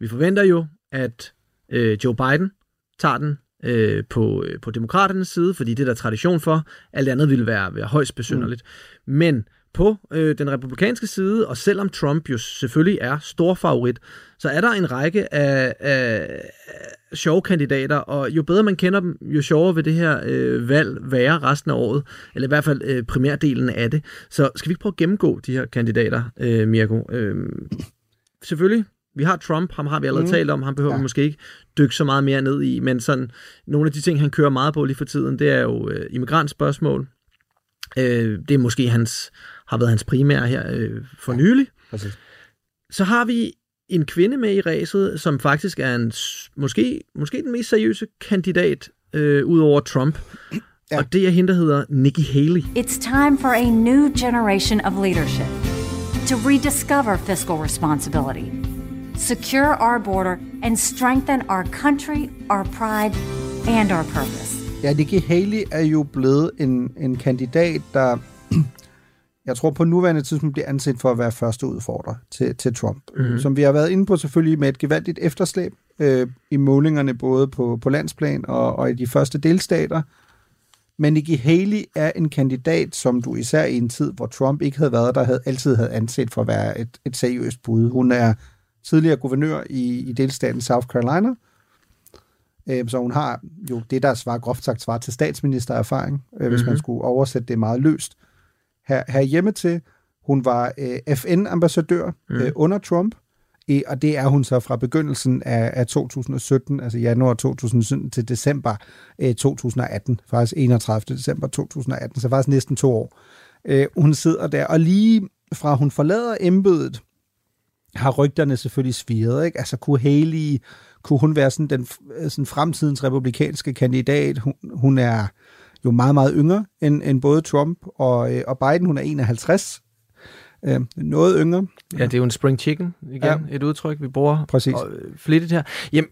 Vi forventer jo, at øh, Joe Biden tager den øh, på, øh, på demokraternes side, fordi det er der tradition for. Alt andet ville være, være højst besynderligt. Mm. Men på øh, den republikanske side, og selvom Trump jo selvfølgelig er stor favorit, så er der en række af, af, af sjove kandidater, og jo bedre man kender dem, jo sjovere vil det her øh, valg være resten af året, eller i hvert fald øh, primærdelen af det. Så skal vi ikke prøve at gennemgå de her kandidater, øh, Mirko? Øh, selvfølgelig, vi har Trump, ham har vi allerede Mm. talt om, han behøver ja. vi måske ikke dykke så meget mere ned i, men sådan, nogle af de ting, han kører meget på lige for tiden, det er jo øh, immigrantspørgsmål. Øh, det er måske hans, har været hans primære her øh, for ja. nylig. Præcis. Så har vi en kvinde med i ræset, som faktisk er en, måske, måske den mest seriøse kandidat øh, ud over Trump. Ja. Og det er hende, der hedder Nikki Haley. It's time for a new generation of leadership to rediscover fiscal responsibility, secure our border, and strengthen our country, our pride, and our purpose. Ja, Nikki Haley er jo blevet en, en kandidat, der (clears throat) jeg tror på nuværende tidspunkt bliver anset for at være første udfordrer til, til Trump. Mhm. Mm-hmm. Som vi har været inde på selvfølgelig med et gevaldigt efterslæb øh, i målingerne både på, på landsplan og, og i de første delstater. Men Nikki Haley er en kandidat, som du især i en tid, hvor Trump ikke havde været der, havde altid havde anset for at være et, et seriøst bud. Hun er tidligere guvernør i, i delstaten South Carolina, Øh, Så hun har jo det, der svarer groft sagt svarer til statsministererfaring, øh, hvis Mhm. man skulle oversætte det meget løst. Her, her hjemme til, hun var øh, FN-ambassadør Mhm. øh, under Trump, øh, og det er hun så fra begyndelsen af, af 2017, altså januar 2017 til december øh, 2018, faktisk 31. december 2018, så faktisk næsten to år. Øh, hun sidder der, og lige fra hun forlader embedet, har rygterne selvfølgelig sviret. Ikke? Altså kunne Haley, kunne hun være sådan den sådan fremtidens republikanske kandidat? Hun, hun er jo meget, meget yngre end, end både Trump og, øh, og Biden. Hun er 51. Øh, noget yngre. Ja, det er jo en spring chicken, igen. Ja. Et udtryk, vi bruger Præcis. og, øh, flittigt her. Jamen,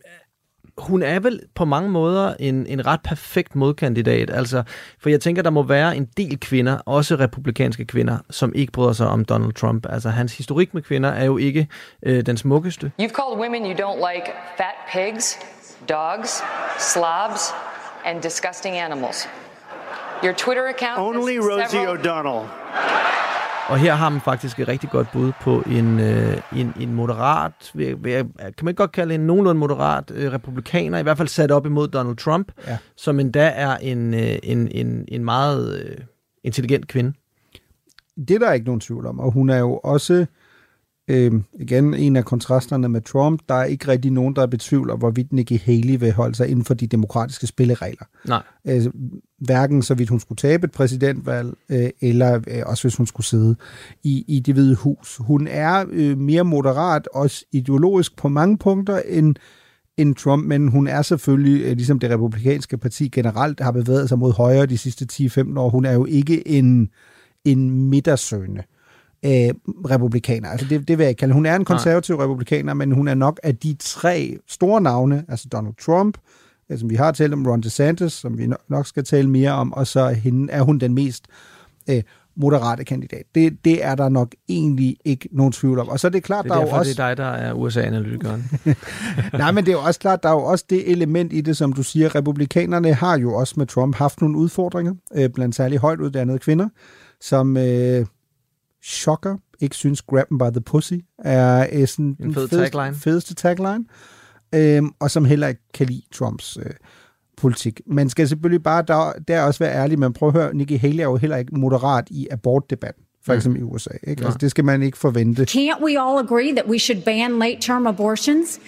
hun er vel på mange måder en, en ret perfekt modkandidat. Altså, for jeg tænker, der må være en del kvinder, også republikanske kvinder, som ikke bryder sig om Donald Trump. Altså, hans historik med kvinder er jo ikke øh, den smukkeste. You've called women you don't like fat pigs, dogs, slobs, and disgusting animals. Your Twitter account. Only Rosie several- O'Donnell. Og her har man faktisk et rigtig godt bud på en, øh, en, en moderat, kan man ikke godt kalde en nogenlunde moderat øh, republikaner, i hvert fald sat op imod Donald Trump, Ja. som endda er en, øh, en, en, en meget øh, intelligent kvinde. Det er der ikke nogen tvivl om, og hun er jo også, øh, igen, en af kontrasterne med Trump. Der er ikke rigtig nogen, der betvivler, hvorvidt Nikki Haley vil holde sig inden for de demokratiske spilleregler. Nej. Øh, hverken så vidt hun skulle tabe et præsidentvalg, øh, eller øh, også hvis hun skulle sidde i, i det hvide hus. Hun er øh, mere moderat, også ideologisk på mange punkter, end, end Trump, men hun er selvfølgelig, øh, ligesom det republikanske parti generelt har bevæget sig mod højre de sidste 10-15 år, hun er jo ikke en, en midtersøgende øh, republikaner. Altså det, det vil jeg kalde. Hun er en konservativ republikaner, men hun er nok af de tre store navne, altså Donald Trump, øh, som vi har talt om, Ron DeSantis, som vi no- nok skal tale mere om, og så hende, er hun den mest øh, moderate kandidat. Det, det er der nok egentlig ikke nogen tvivl om. Og så er det klart, Det er der er jo også... det er dig, der er USA-analytikeren. (laughs) Nej, men det er jo også klart, der er jo også det element i det, som du siger. Republikanerne har jo også med Trump haft nogle udfordringer, øh, blandt særligt højt uddannede kvinder, som øh, chokker, ikke synes grab by the pussy er øh, sådan En fed fedeste, tagline. fedeste tagline, øh, og som heller ikke kan lide Trumps øh, politik. Man skal selvfølgelig bare der, der også være ærlig, men prøv at høre, Nikki Haley er jo heller ikke moderat i abortdebatten, for Mm. eksempel i USA. Ikke? Altså, det skal man ikke forvente. Can't we all agree that we should ban late term abortions?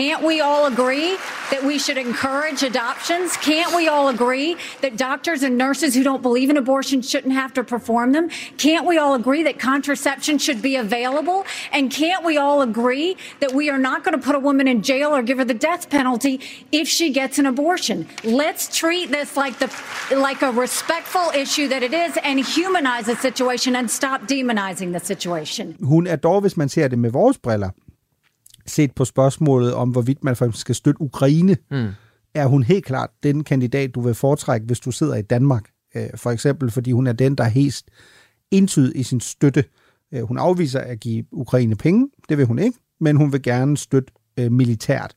Can't we all agree that we should encourage adoptions? Can't we all agree that doctors and nurses who don't believe in abortion shouldn't have to perform them? Can't we all agree that contraception should be available? And can't we all agree that we are not going to put a woman in jail or give her the death penalty if she gets an abortion? Let's treat this like the like a respectful issue that it is and humanize the situation and stop demonizing the situation. Hun er dog, hvis man ser det med vores briller, set på spørgsmålet om, hvorvidt man for eksempel skal støtte Ukraine, Mm. er hun helt klart den kandidat, du vil foretrække, hvis du sidder i Danmark. Øh, For eksempel, fordi hun er den, der er helt entydig i sin støtte. Øh, Hun afviser at give Ukraine penge, det vil hun ikke, men hun vil gerne støtte øh, militært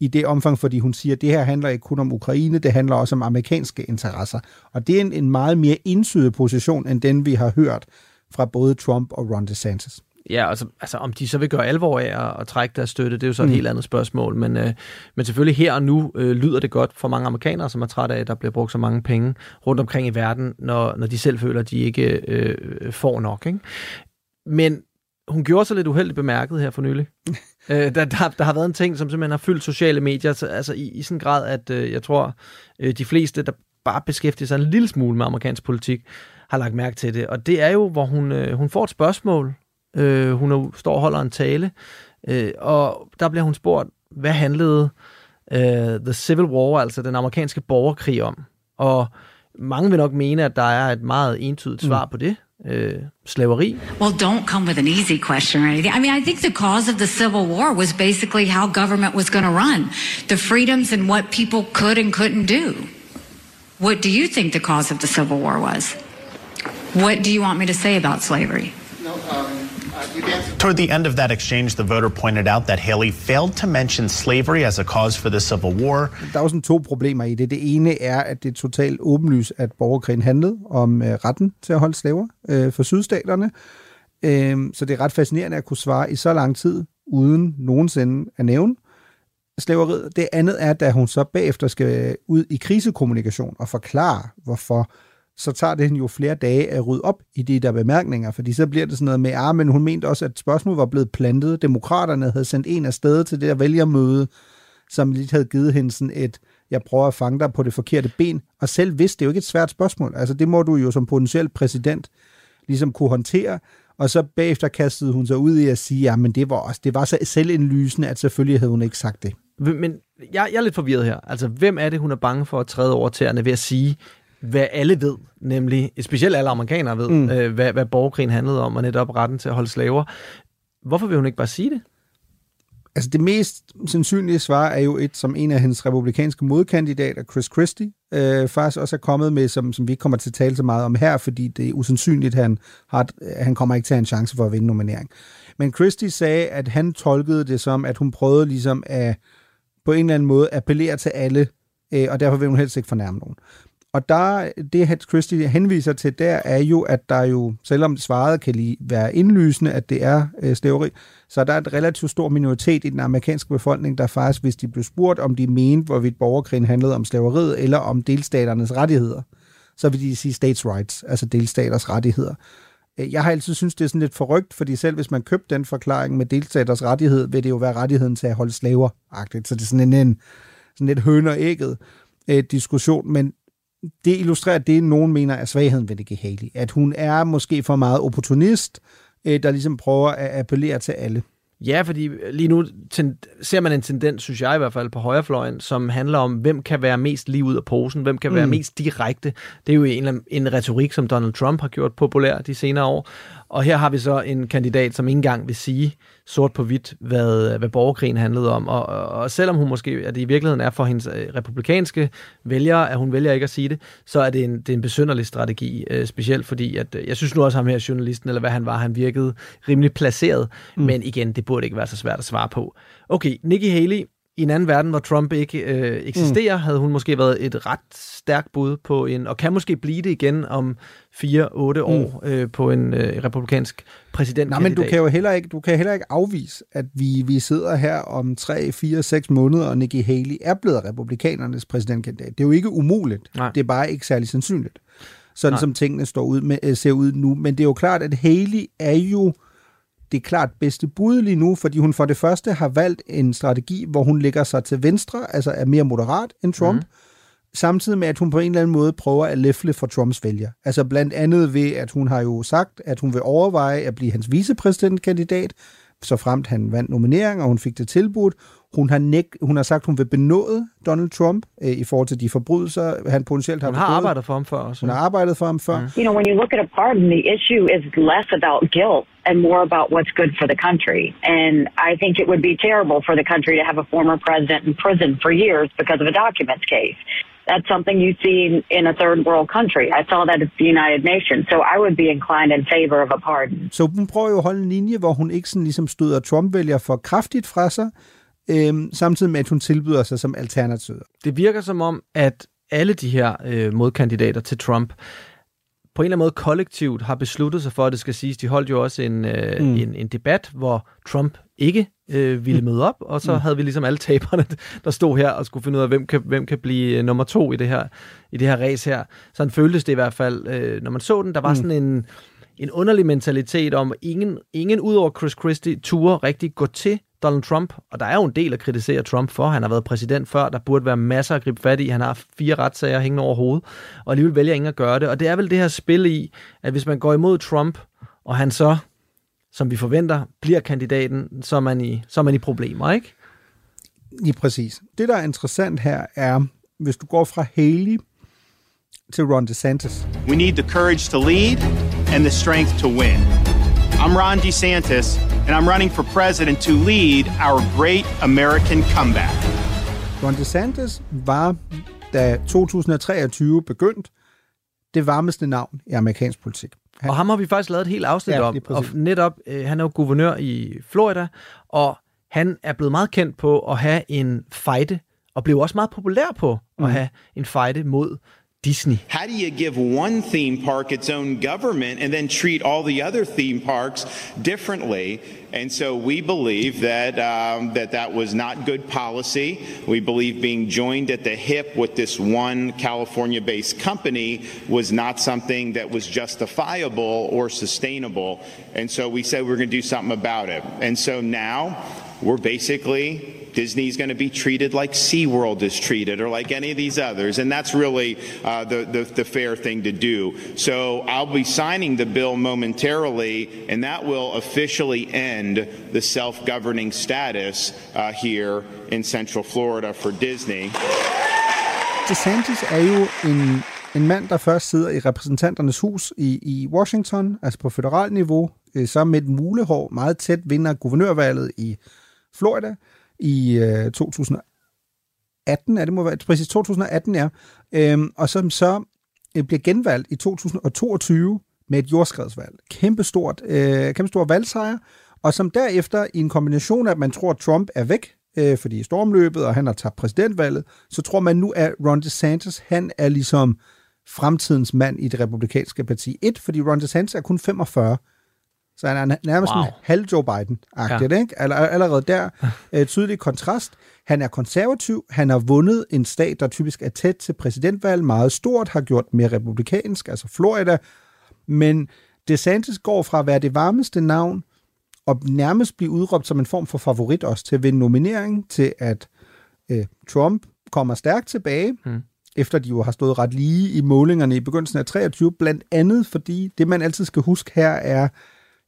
i det omfang, fordi hun siger, at det her handler ikke kun om Ukraine, det handler også om amerikanske interesser. Og det er en, en meget mere entydig position, end den vi har hørt fra både Trump og Ron DeSantis. Ja, altså, altså om de så vil gøre alvor af at, at trække deres støtte, det er jo så et Mm. helt andet spørgsmål. Men, øh, men selvfølgelig her og nu øh, lyder det godt for mange amerikanere, som er trætte af, at der bliver brugt så mange penge rundt omkring i verden, når, når de selv føler, at de ikke øh, får nok. Ikke? Men hun gjorde sig lidt uheldigt bemærket her for nylig. (laughs) øh, der, der, der har været en ting, som simpelthen har fyldt sociale medier, så, altså i, i sådan en grad, at øh, jeg tror, øh, de fleste, der bare beskæftiger sig en lille smule med amerikansk politik, har lagt mærke til det. Og det er jo, hvor hun, øh, hun får et spørgsmål. Øh, hun er, står og holder en tale, øh, og der bliver hun spurgt, hvad handlede øh, The Civil War, altså den amerikanske borgerkrig om? Og mange vil nok mene, at der er et meget entydigt svar på det. Øh, slaveri. Well, don't come with an easy question or anything. I mean, I think the cause of the Civil War was basically how government was going to run, the freedoms and what people could and couldn't do. What do you think the cause of the Civil War was? What do you want me to say about slavery? Toward the end of that exchange, the voter pointed out that Haley failed to mention slavery as a cause for the Civil War. Der er jo sådan to problemer i det. Det ene er, at det er totalt åbenlyst, at borgerkrigen handlede om øh, retten til at holde slaver øh, for sydstaterne. Øh, så det er ret fascinerende at kunne svare i så lang tid, uden nogensinde at nævne slaveriet. Det andet er, da hun så bagefter skal ud i krisekommunikation og forklare, hvorfor så tager det hende jo flere dage at rydde op i de der bemærkninger, fordi så bliver det sådan noget med, ah, men hun mente også, at spørgsmålet var blevet plantet. Demokraterne havde sendt en af sted til det der vælgermøde, som lidt havde givet hende sådan et, jeg prøver at fange dig på det forkerte ben, og selv hvis det er jo ikke et svært spørgsmål. Altså det må du jo som potentiel præsident ligesom kunne håndtere, og så bagefter kastede hun sig ud i at sige, ja, men det var også, det var så selvindlysende, at selvfølgelig havde hun ikke sagt det. Men jeg, jeg er lidt forvirret her. Altså, hvem er det, hun er bange for at træde over tæerne ved at sige, hvad alle ved, nemlig, specielt alle amerikanere ved, Mm. øh, hvad, hvad borgerkrigen handlede om, og netop retten til at holde slaver. Hvorfor vil hun ikke bare sige det? Altså det mest sandsynlige svar er jo et, som en af hendes republikanske modkandidater, Chris Christie, øh, faktisk også er kommet med, som, som vi ikke kommer til at tale så meget om her, fordi det er usandsynligt, at han, har, han kommer ikke til at have en chance for at vinde nominering. Men Christie sagde, at han tolkede det som, at hun prøvede ligesom at på en eller anden måde appellere til alle, øh, og derfor vil hun helst ikke fornærme nogen. Og der, det Hans Christie henviser til der, er jo, at der jo, selvom svaret kan lige være indlysende, at det er øh, slaveri, så der er en et relativt stor minoritet i den amerikanske befolkning, der faktisk, hvis de blev spurgt, om de mente, hvorvidt borgerkrigen handlede om slaveriet, eller om delstaternes rettigheder, så vil de sige states rights, altså delstaters rettigheder. Øh, jeg har altid synes det er sådan lidt forrygt, fordi selv hvis man købte den forklaring med delstaters rettighed, vil det jo være rettigheden til at holde slaver -agtigt. Så det er sådan en, en sådan lidt høn og ægget øh, diskussion, men det illustrerer det, nogen mener er svagheden ved Nikki Haley. At hun er måske for meget opportunist, øh, der ligesom prøver at appellere til alle. Ja, fordi lige nu ser man en tendens, synes jeg i hvert fald, på højrefløjen, som handler om, hvem kan være mest lige ud af posen, hvem kan være Mm. mest direkte. Det er jo en, en retorik, som Donald Trump har gjort populær de senere år. Og her har vi så en kandidat, som ikke engang vil sige sort på hvidt, hvad, hvad borgerkrigen handlede om. Og, og, og selvom hun måske, at det i virkeligheden er for hendes øh, republikanske vælgere, at hun vælger ikke at sige det, så er det en, det er en besynderlig strategi, øh, specielt fordi, at øh, jeg synes nu også, at ham her journalisten, eller hvad han var, han virkede rimelig placeret. Mm. Men igen, det burde ikke være så svært at svare på. Okay, Nikki Haley, i en anden verden, hvor Trump ikke øh, eksisterer, mm. havde hun måske været et ret stærkt bud på en, og kan måske blive det igen om 4-8 år mm. øh, på en øh, republikansk præsident. Nej, men du kan jo heller ikke, du kan heller ikke afvise, at vi, vi sidder her om 3, 4, 6 måneder, og Nikki Haley er blevet republikanernes præsidentkandidat. Det er jo ikke umuligt. Nej. Det er bare ikke særlig sandsynligt. Sådan Nej. som tingene står ud med, øh, ser ud nu. Men det er jo klart, at Haley er jo det klart bedste bud lige nu, fordi hun for det første har valgt en strategi, hvor hun ligger sig til venstre, altså er mere moderat end Trump, mm. samtidig med, at hun på en eller anden måde prøver at læfle for Trumps vælger. Altså blandt andet ved, at hun har jo sagt, at hun vil overveje at blive hans vicepræsidentkandidat, så fremt han vandt nominering, og hun fik det tilbudt. Hun har, næg- hun har sagt, at hun vil benåde Donald Trump øh, i forhold til de forbrydelser, han potentielt har Hun har begået. arbejdet for ham før også. Hun har arbejdet for ham før. You know, when you look at a pardon, the issue is less about guilt and more about what's good for the country. And I think it would be terrible for the country to have a former president in prison for years because of a documents case. That's something you see in, in a third world country. I saw that at the United Nations. So I would be inclined in favor of a pardon. Så hun prøver jo at holde en linje, hvor hun ikke sådan ligesom støder Trump-vælger for kraftigt fra sig, øhm, samtidig med, at hun tilbyder sig som alternativ. Det virker som om, at alle de her øh, modkandidater til Trump på en eller anden måde kollektivt har besluttet sig for, at det skal siges. De holdt jo også en, øh, Mm. mm. en, en debat, hvor Trump ikke øh, ville møde op, og så Mm. mm. havde vi ligesom alle taberne, (laughs) der stod her og skulle finde ud af, hvem kan, hvem kan blive øh, nummer to i det her, i det her race her. Sådan føltes det i hvert fald, øh, når man så den. Der var Mm. sådan en, en underlig mentalitet om, at ingen, ingen ud over Chris Christie turde rigtig gå til Donald Trump, og der er jo en del at kritisere Trump for. Han har været præsident før, der burde være masser at gribe fat i. Han har fire retssager hængende over hovedet, og alligevel vælger ingen at gøre det. Og det er vel det her spil i, at hvis man går imod Trump, og han så, som vi forventer, bliver kandidaten, så er man i, så er man i problemer, ikke? Lige præcis. Det, der er interessant her, er, hvis du går fra Haley til Ron DeSantis. We need the courage to lead and the strength to win. I'm Ron DeSantis, and I'm running for president to lead our great American comeback. Ron DeSantis var, da 2023 begyndte, det varmeste navn i amerikansk politik. Han, og ham har vi faktisk lavet et helt afsnit Ja, om. Og netop, øh, han er jo guvernør i Florida, og han er blevet meget kendt på at have en fejde, og blev også meget populær på at Mhm. have en fejde mod Disney. How do you give one theme park its own government and then treat all the other theme parks differently? And so we believe that um, that that was not good policy. We believe being joined at the hip with this one California-based company was not something that was justifiable or sustainable. And so we said we're going to do something about it. And so now we're basically Disney's going to be treated like SeaWorld is treated or like any of these others. And that's really uh, the, the, the fair thing to do. So I'll be signing the bill momentarily, and that will officially end the self governing status uh, here in Central Florida for Disney. DeSantis er jo en, en mand, der først sidder i repræsentanternes hus i, i Washington, altså på federalt niveau, øh, så med et mulehår meget tæt vinder guvernørvalget i Florida i øh, 2018, er det må være, præcis 2018, ja, øhm, og som så øh, bliver genvalgt i 2022 med et jordskredsvalg. Kæmpestort, øh, kæmpestor valgsejr, og som derefter i en kombination af, at man tror, at Trump er væk, øh, fordi stormløbet, og han har tabt præsidentvalget, så tror man nu, at Ron DeSantis, han er ligesom fremtidens mand i det republikanske parti. Et, fordi Ron DeSantis er kun 45, så han er nærmest wow. En halv Joe Biden-agtigt, ja. ikke? Aller, allerede der, (laughs) øh, tydelig kontrast. Han er konservativ, han har vundet en stat, der typisk er tæt til præsidentvalg, meget stort, har gjort mere republikansk, altså Florida, men DeSantis går fra at være det varmeste navn, og nærmest blive udråbt som en form for favorit også til at vinde nominering, til at øh, Trump kommer stærkt tilbage, Mm. efter de jo har stået ret lige i målingerne i begyndelsen af 23, blandt andet fordi det, man altid skal huske her, er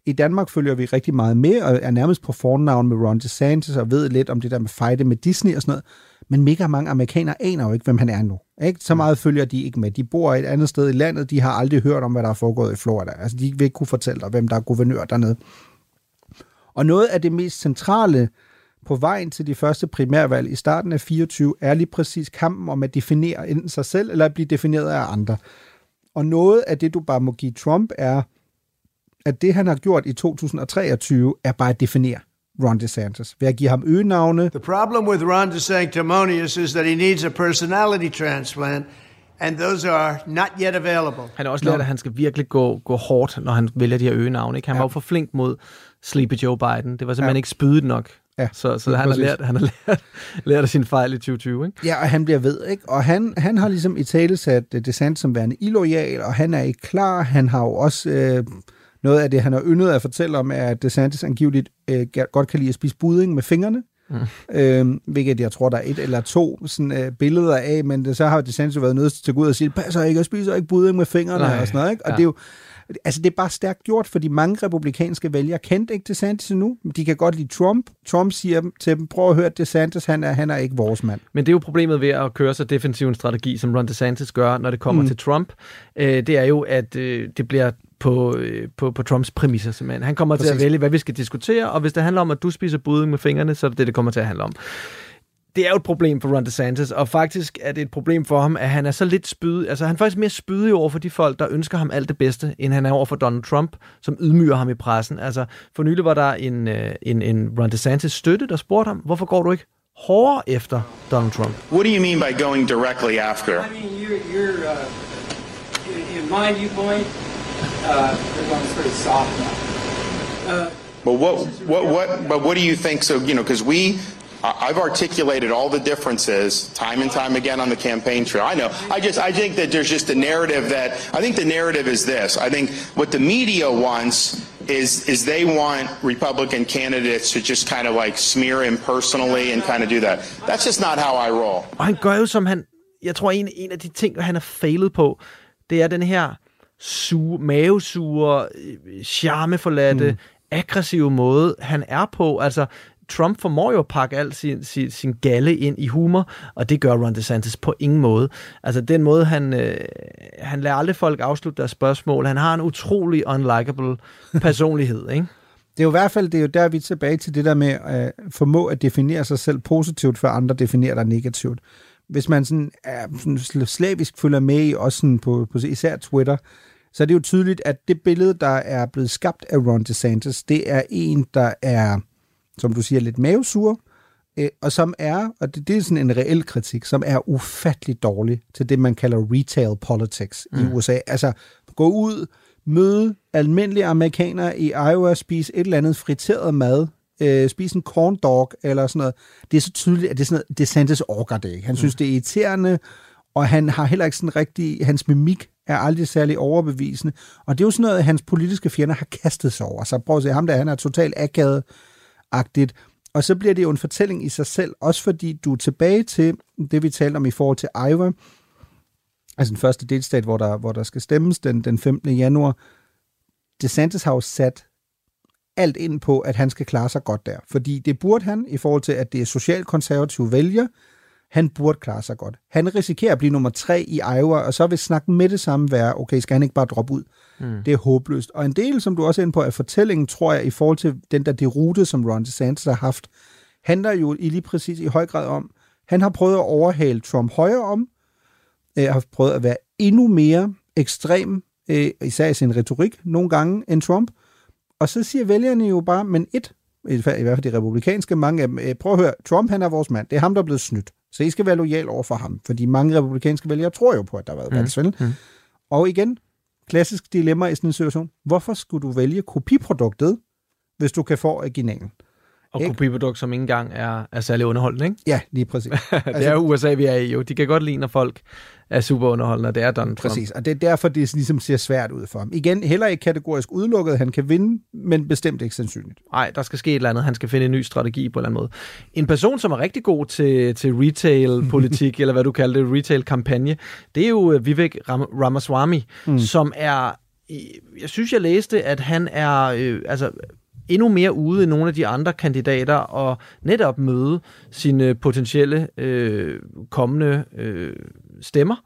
I Danmark følger vi rigtig meget med, og er nærmest på fornavn med Ron DeSantis, og ved lidt om det der med fejde med Disney og sådan noget. Men mega mange amerikanere aner jo ikke, hvem han er nu. Ikke? Så meget følger de ikke med. De bor et andet sted i landet, de har aldrig hørt om, hvad der er foregået i Florida. Altså, de vil ikke kunne fortælle dig, hvem der er guvernør dernede. Og noget af det mest centrale på vejen til de første primærvalg i starten af 24 er lige præcis kampen om at definere enten sig selv eller at blive defineret af andre. Og noget af det, du bare må give Trump, er, at det, han har gjort i 2023, er bare at definere Ron DeSantis ved at give ham øgenavne. The problem with Ron DeSanctimonious is that he needs a personality transplant, and those are not yet available. Han har også lært, at han skal virkelig gå, gå hårdt, når han vælger de her øgenavne. Ikke? Han ja. var jo for flink mod Sleepy Joe Biden. Det var simpelthen ja. ikke spydet nok. Ja, så så han, har lært, han har lært, lært af sin fejl i 2020. Ikke? Ja, og han bliver ved. Ikke? Og han, han har ligesom i tale sat DeSantis som værende illoyal, og han er ikke klar. Han har jo også... Øh, noget af det, han har yndet at fortælle om, er, at DeSantis angiveligt øh, godt kan lide at spise budding med fingrene. Mm. Øhm, hvilket jeg tror, der er et eller to sådan, øh, billeder af, men det, så har DeSantis jo været nødt til at gå ud og sige, passer ikke, jeg spiser ikke budding med fingrene Nej. og sådan noget. Ikke? Og ja. det er jo, altså det er bare stærkt gjort, fordi mange republikanske vælgere kendte ikke DeSantis endnu. De kan godt lide Trump. Trump siger til dem, prøv at høre, DeSantis, han er, han er ikke vores mand. Men det er jo problemet ved at køre så defensiv en strategi, som Ron DeSantis gør, når det kommer mm. til Trump. Øh, det er jo, at øh, det bliver på, øh, på, på Trumps præmisser simpelthen. Han kommer Præcis. til at vælge, hvad vi skal diskutere, og hvis det handler om, at du spiser budding med fingrene, så er det det, det kommer til at handle om det er jo et problem for Ron DeSantis, og faktisk er det et problem for ham, at han er så lidt spydig. Altså, han er faktisk mere spydig over for de folk, der ønsker ham alt det bedste, end han er over for Donald Trump, som ydmyger ham i pressen. Altså, for nylig var der en, øh, en, en Ron DeSantis støtte, der spurgte ham, hvorfor går du ikke hårdere efter Donald Trump? What do you mean by going directly after? I mean, you're, you're uh, in my viewpoint, uh, sort soft now. Uh, but what, what, what, but what do you think? So, you know, because we I've articulated all the differences time and time again on the campaign trail. I know. I just I think that there's just a narrative that I think the narrative is this. I think what the media wants is is they want Republican candidates to just kind of like smear him personally and kind of do that. That's just not how I roll. Han gør jo som han jeg tror en en af de ting han er failet på, det er den her su mavesure, charmeforladte, mm. aggressive måde, han er på. Altså, Trump formår jo at pakke al sin, sin, sin galle ind i humor, og det gør Ron DeSantis på ingen måde. Altså den måde, han, øh, han lader aldrig folk afslutte deres spørgsmål. Han har en utrolig unlikable (laughs) personlighed, ikke? Det er jo i hvert fald, det er jo der, vi er tilbage til det der med at formå at definere sig selv positivt, før andre definerer dig negativt. Hvis man sådan er sådan slavisk følger med i, også sådan på, på især Twitter, så er det jo tydeligt, at det billede, der er blevet skabt af Ron DeSantis, det er en, der er som du siger, lidt mavesur, øh, og som er, og det, det er sådan en reel kritik, som er ufattelig dårlig til det, man kalder retail politics mm. i USA. Altså, gå ud, møde almindelige amerikanere i Iowa, spise et eller andet friteret mad, øh, spise en corn dog eller sådan noget. Det er så tydeligt, at det er sådan noget, DeSantis orker det ikke. Han synes, mm. det er irriterende, og han har heller ikke sådan rigtig, hans mimik er aldrig særlig overbevisende. Og det er jo sådan noget, hans politiske fjender har kastet sig over. Så prøv at se ham der, han er totalt akavet, agtigt Og så bliver det jo en fortælling i sig selv, også fordi du er tilbage til det, vi talte om i forhold til Iowa, altså den første delstat, hvor der, hvor der skal stemmes den, den 15. januar. DeSantis har jo sat alt ind på, at han skal klare sig godt der. Fordi det burde han, i forhold til, at det er socialkonservative vælger, han burde klare sig godt. Han risikerer at blive nummer tre i Iowa, og så vil snakken med det samme være, okay, skal han ikke bare droppe ud? Mm. Det er håbløst. Og en del, som du også er inde på, af fortællingen, tror jeg, i forhold til den der derute, som Ron DeSantis har haft, handler jo i lige præcis i høj grad om, han har prøvet at overhale Trump højere om, øh, har prøvet at være endnu mere ekstrem, øh, især i sin retorik, nogle gange, end Trump. Og så siger vælgerne jo bare, men et, i hvert fald de republikanske, mange af dem, øh, prøv at høre, Trump han er vores mand, det er ham, der er blevet snydt. Så I skal være lojal over for ham, fordi mange republikanske vælgere tror jo på, at der har været mm. valgsvindel. Mm. Og igen, klassisk dilemma i sådan en situation. Hvorfor skulle du vælge kopiproduktet, hvis du kan få originalen? Og ikke? kopiprodukt, som ikke engang er, er særlig underholdende, ikke? Ja, lige præcis. (laughs) det altså, er jo USA, vi er i jo. De kan godt lide, når folk er super underholdende, og det er Donald Trump. Præcis, og det er derfor, det ligesom ser svært ud for ham. Igen, heller ikke kategorisk udelukket, han kan vinde, men bestemt ikke sandsynligt. Nej, der skal ske et eller andet. Han skal finde en ny strategi på en eller anden måde. En person, som er rigtig god til, til retail-politik, (laughs) eller hvad du kalder det, retail-kampagne, det er jo øh, Vivek Ram- Ramaswamy, mm. som er jeg synes, jeg læste, at han er øh, altså, endnu mere ude end nogle af de andre kandidater og netop møde sine potentielle øh, kommende øh, stemmer.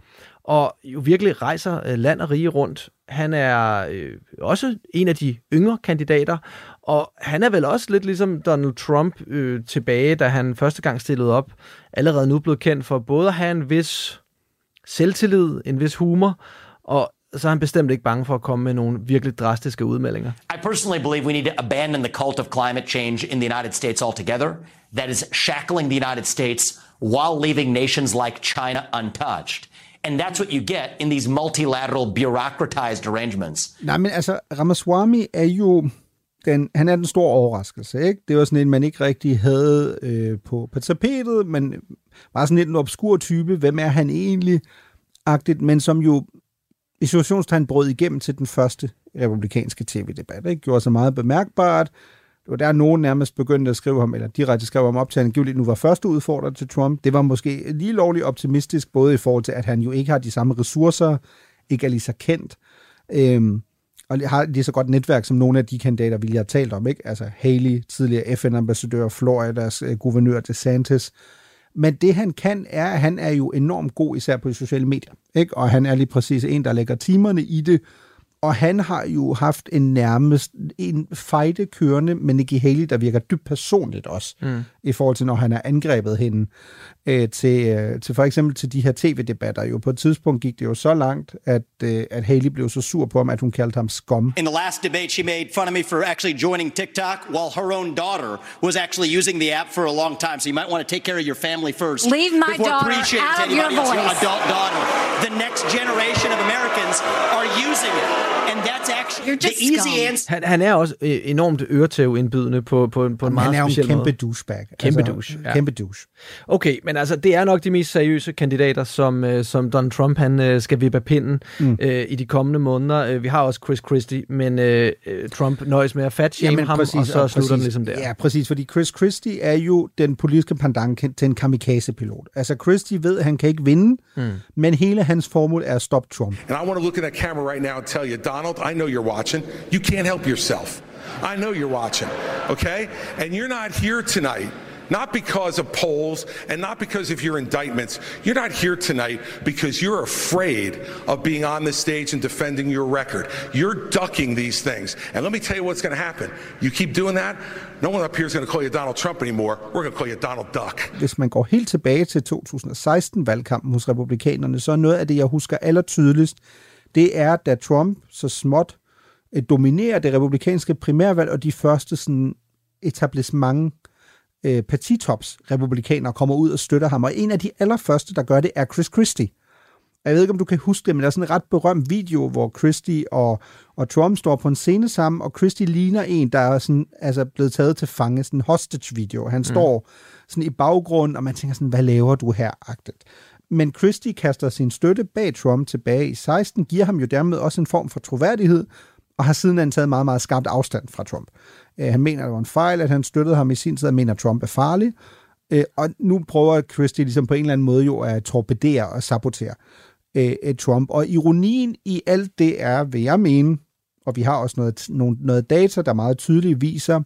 Og jo virkelig rejser øh, land og rige rundt. Han er øh, også en af de yngre kandidater, og han er vel også lidt ligesom Donald Trump øh, tilbage, da han første gang stillede op, allerede nu blevet kendt for både at have en vis selvtillid, en vis humor, og så er han bestemt ikke bange for at komme med nogle virkelig drastiske udmeldinger. I personally believe we need to abandon the cult of climate change in the United States altogether. That is shackling the United States while leaving nations like China untouched. And that's what you get in these multilateral bureaucratized arrangements. Nej, men altså, Ramaswamy er jo den, han er den store overraskelse, ikke? Det var sådan en, man ikke rigtig havde øh, på, på tapetet, men var sådan lidt en obskur type. Hvem er han egentlig? Agtigt, men som jo i situationstegn brød igennem til den første republikanske tv-debat. Det Gjorde sig meget bemærkbart. Det var der, nogen nærmest begyndte at skrive ham, eller direkte skrev ham op til, at han angiveligt nu var første udfordrer til Trump. Det var måske lige lovligt optimistisk, både i forhold til, at han jo ikke har de samme ressourcer, ikke er lige så kendt, øhm, og har lige så godt netværk som nogle af de kandidater, vi lige har talt om. Ikke? Altså Haley, tidligere FN-ambassadør, Floridas øh, guvernør DeSantis, men det han kan, er, at han er jo enormt god, især på de sociale medier. Ikke? Og han er lige præcis en, der lægger timerne i det, og han har jo haft en nærmest en fejde kørende med Nikki Haley, der virker dybt personligt også, mm. i forhold til, når han har angrebet hende øh, til, øh, til for eksempel til de her tv-debatter. Jo på et tidspunkt gik det jo så langt, at, øh, at Haley blev så sur på ham, at hun kaldte ham skum. In the last debate, she made fun of me for actually joining TikTok, while her own daughter was actually using the app for a long time. So you might want to take care of your family first. Leave my daughter out of your voice. adult daughter. The next generation of Americans are using it. And that's actually the easy answer. Han, han er også øh, enormt øretævindbydende på, på, på en meget han er jo en speciel kæmpe måde. douchebag. Kæmpe Altså, douche. kæmpe douche. Okay, men altså, det er nok de mest seriøse kandidater, som, øh, som Donald Trump han øh, skal vippe af pinden Mm. øh, i de kommende måneder. Vi har også Chris Christie, men øh, Trump nøjes med at fatshame ham, og så slutter præcis, den ligesom der. Ja, præcis, fordi Chris Christie er jo den politiske pendant til en kamikaze-pilot. Altså, Christie ved, at han kan ikke vinde, Mm. men hele hans formål er at stoppe Trump. And I want to look at that camera right now and tell you, Donald, I know you're watching. You can't help yourself. I know you're watching, okay? And you're not here tonight. Not because of polls and not because of your indictments. You're not here tonight because you're afraid of being on the stage and defending your record. You're ducking these things. And let me tell you what's going to happen. You keep doing that, no one up here is going to call you Donald Trump anymore. We're going to call you Donald Duck. Hvis man går helt tilbage til 2016-valgkampen hos republikanerne, så er noget af det, jeg husker allertydeligst, det er, da Trump så småt øh, dominerer det republikanske primærvalg, og de første sådan, etablissement øh, partitops republikanere kommer ud og støtter ham. Og en af de allerførste, der gør det, er Chris Christie. Jeg ved ikke, om du kan huske det, men der er sådan en ret berømt video, hvor Christie og, og Trump står på en scene sammen, og Christie ligner en, der er sådan, altså blevet taget til fange, sådan en hostage-video. Han mm. står sådan i baggrunden, og man tænker sådan, hvad laver du her, agtigt. Men Christie kaster sin støtte bag Trump tilbage i 16, giver ham jo dermed også en form for troværdighed, og har siden taget meget, meget skarpt afstand fra Trump. Øh, han mener, det var en fejl, at han støttede ham i sin tid, og mener, at Trump er farlig. Øh, og nu prøver Christie ligesom på en eller anden måde jo at torpedere og sabotere øh, øh Trump. Og ironien i alt det er, vil jeg mene, og vi har også noget, noget, noget data, der meget tydeligt viser,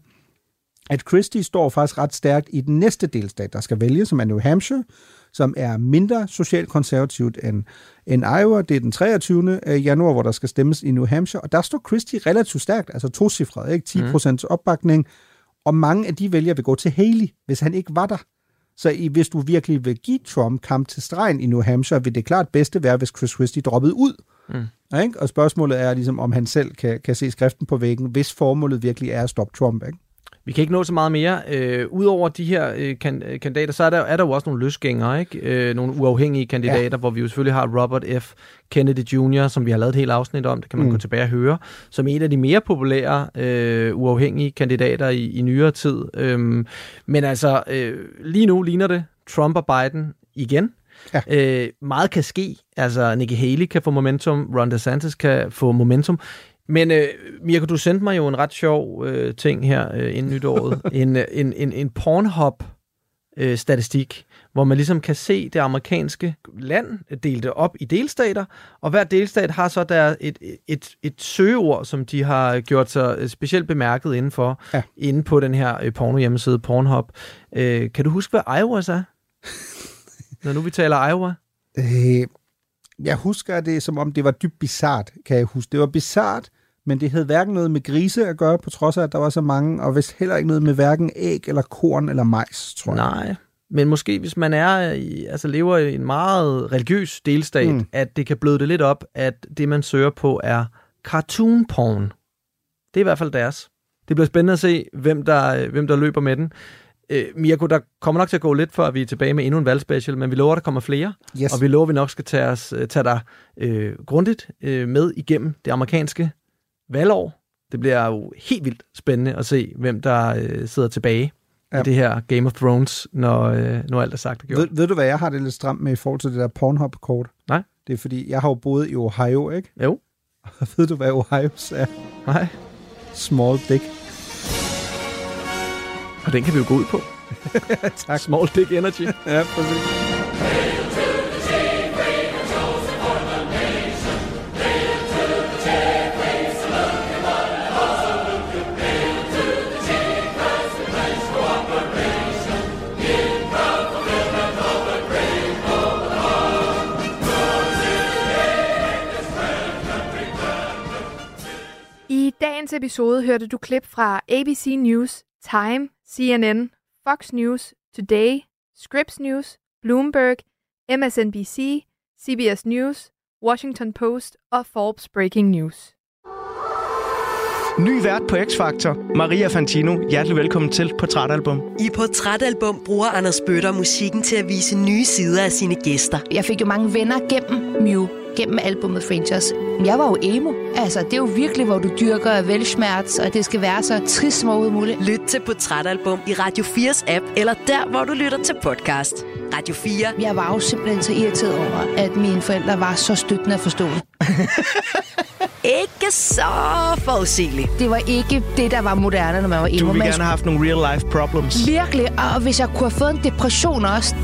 at Christie står faktisk ret stærkt i den næste delstat, der skal vælge, som er New Hampshire, som er mindre socialt konservativt end, end Iowa. Det er den 23. januar, hvor der skal stemmes i New Hampshire, og der står Christie relativt stærkt, altså tocifret, ikke? 10 procents opbakning, og mange af de vælgere vil gå til Haley, hvis han ikke var der. Så i, hvis du virkelig vil give Trump kamp til stregen i New Hampshire, vil det klart bedste være, hvis Chris Christie droppede ud. Mm. Ikke? Og spørgsmålet er ligesom, om han selv kan, kan se skriften på væggen, hvis formålet virkelig er at stoppe Trump. Ikke? Vi kan ikke nå så meget mere. Øh, Udover de her øh, kan, øh, kandidater, så er der, er der jo også nogle løsgængere, ikke? Øh, nogle uafhængige kandidater, ja. hvor vi jo selvfølgelig har Robert F. Kennedy Jr., som vi har lavet et helt afsnit om, det kan man mm. Mm. gå tilbage og høre, som en af de mere populære øh, uafhængige kandidater i, i nyere tid. Øhm, men altså, øh, lige nu ligner det Trump og Biden igen. Ja. Øh, meget kan ske. Altså, Nikki Haley kan få momentum, Ron DeSantis kan få momentum. Men øh, Mirko, du sendte mig jo en ret sjov øh, ting her øh, inden nytåret. (laughs) en, øh, en, en, en Pornhub-statistik, hvor man ligesom kan se det amerikanske land delt det op i delstater, og hver delstat har så der et, et, et, et søgeord, som de har gjort sig specielt bemærket inden for, ja. inde på den her øh, porno hjemmeside Pornhub. Øh, kan du huske, hvad Iowa er? (laughs) Når nu vi taler Iowa? Øh, jeg husker det, som om det var dybt bizart, kan jeg huske. Det var bizart, men det havde hverken noget med grise at gøre, på trods af, at der var så mange, og vist heller ikke noget med hverken æg eller korn eller majs, tror jeg. Nej, men måske hvis man er i, altså lever i en meget religiøs delstat, mm. at det kan bløde det lidt op, at det man søger på er cartoon porn. Det er i hvert fald deres. Det bliver spændende at se, hvem der, hvem der løber med den. Øh, Mirko, der kommer nok til at gå lidt, før vi er tilbage med endnu en valgspecial, men vi lover, at der kommer flere. Yes. Og vi lover, at vi nok skal tage, os, øh, tage dig øh, grundigt øh, med igennem det amerikanske valgår. Det bliver jo helt vildt spændende at se, hvem der øh, sidder tilbage ja. i det her Game of Thrones, når, øh, når alt er sagt og gjort. Ved, ved du, hvad jeg har det lidt stramt med i forhold til det der Pornhub-kort? Nej. Det er fordi, jeg har jo boet i Ohio, ikke? Jo. Og (laughs) ved du, hvad Ohio er? Nej. Small dick. Og den kan vi jo gå ud på. (laughs) tak. Small dick energy. ja, præcis. Dagens episode hørte du klip fra ABC News, Time, CNN, Fox News, Today, Scripps News, Bloomberg, MSNBC, CBS News, Washington Post og Forbes Breaking News. Ny vært på X-Factor, Maria Fantino. Hjertelig velkommen til Portrætalbum. I Portrætalbum bruger Anders Bøtter musikken til at vise nye sider af sine gæster. Jeg fik jo mange venner gennem Mew, gennem albumet Frangers. Jeg var jo emo. Altså, det er jo virkelig, hvor du dyrker velsmerts, og det skal være så trist som overhovedet muligt. Lyt til Portrætalbum i Radio 4's app, eller der, hvor du lytter til podcast. Radio 4. Jeg var jo simpelthen så irriteret over, at mine forældre var så støttende at forstå (laughs) ikke så forudsigeligt. Det var ikke det, der var moderne, når man var emo. Du ville gerne have haft nogle real life problems. Virkelig, og hvis jeg kunne have fået en depression også,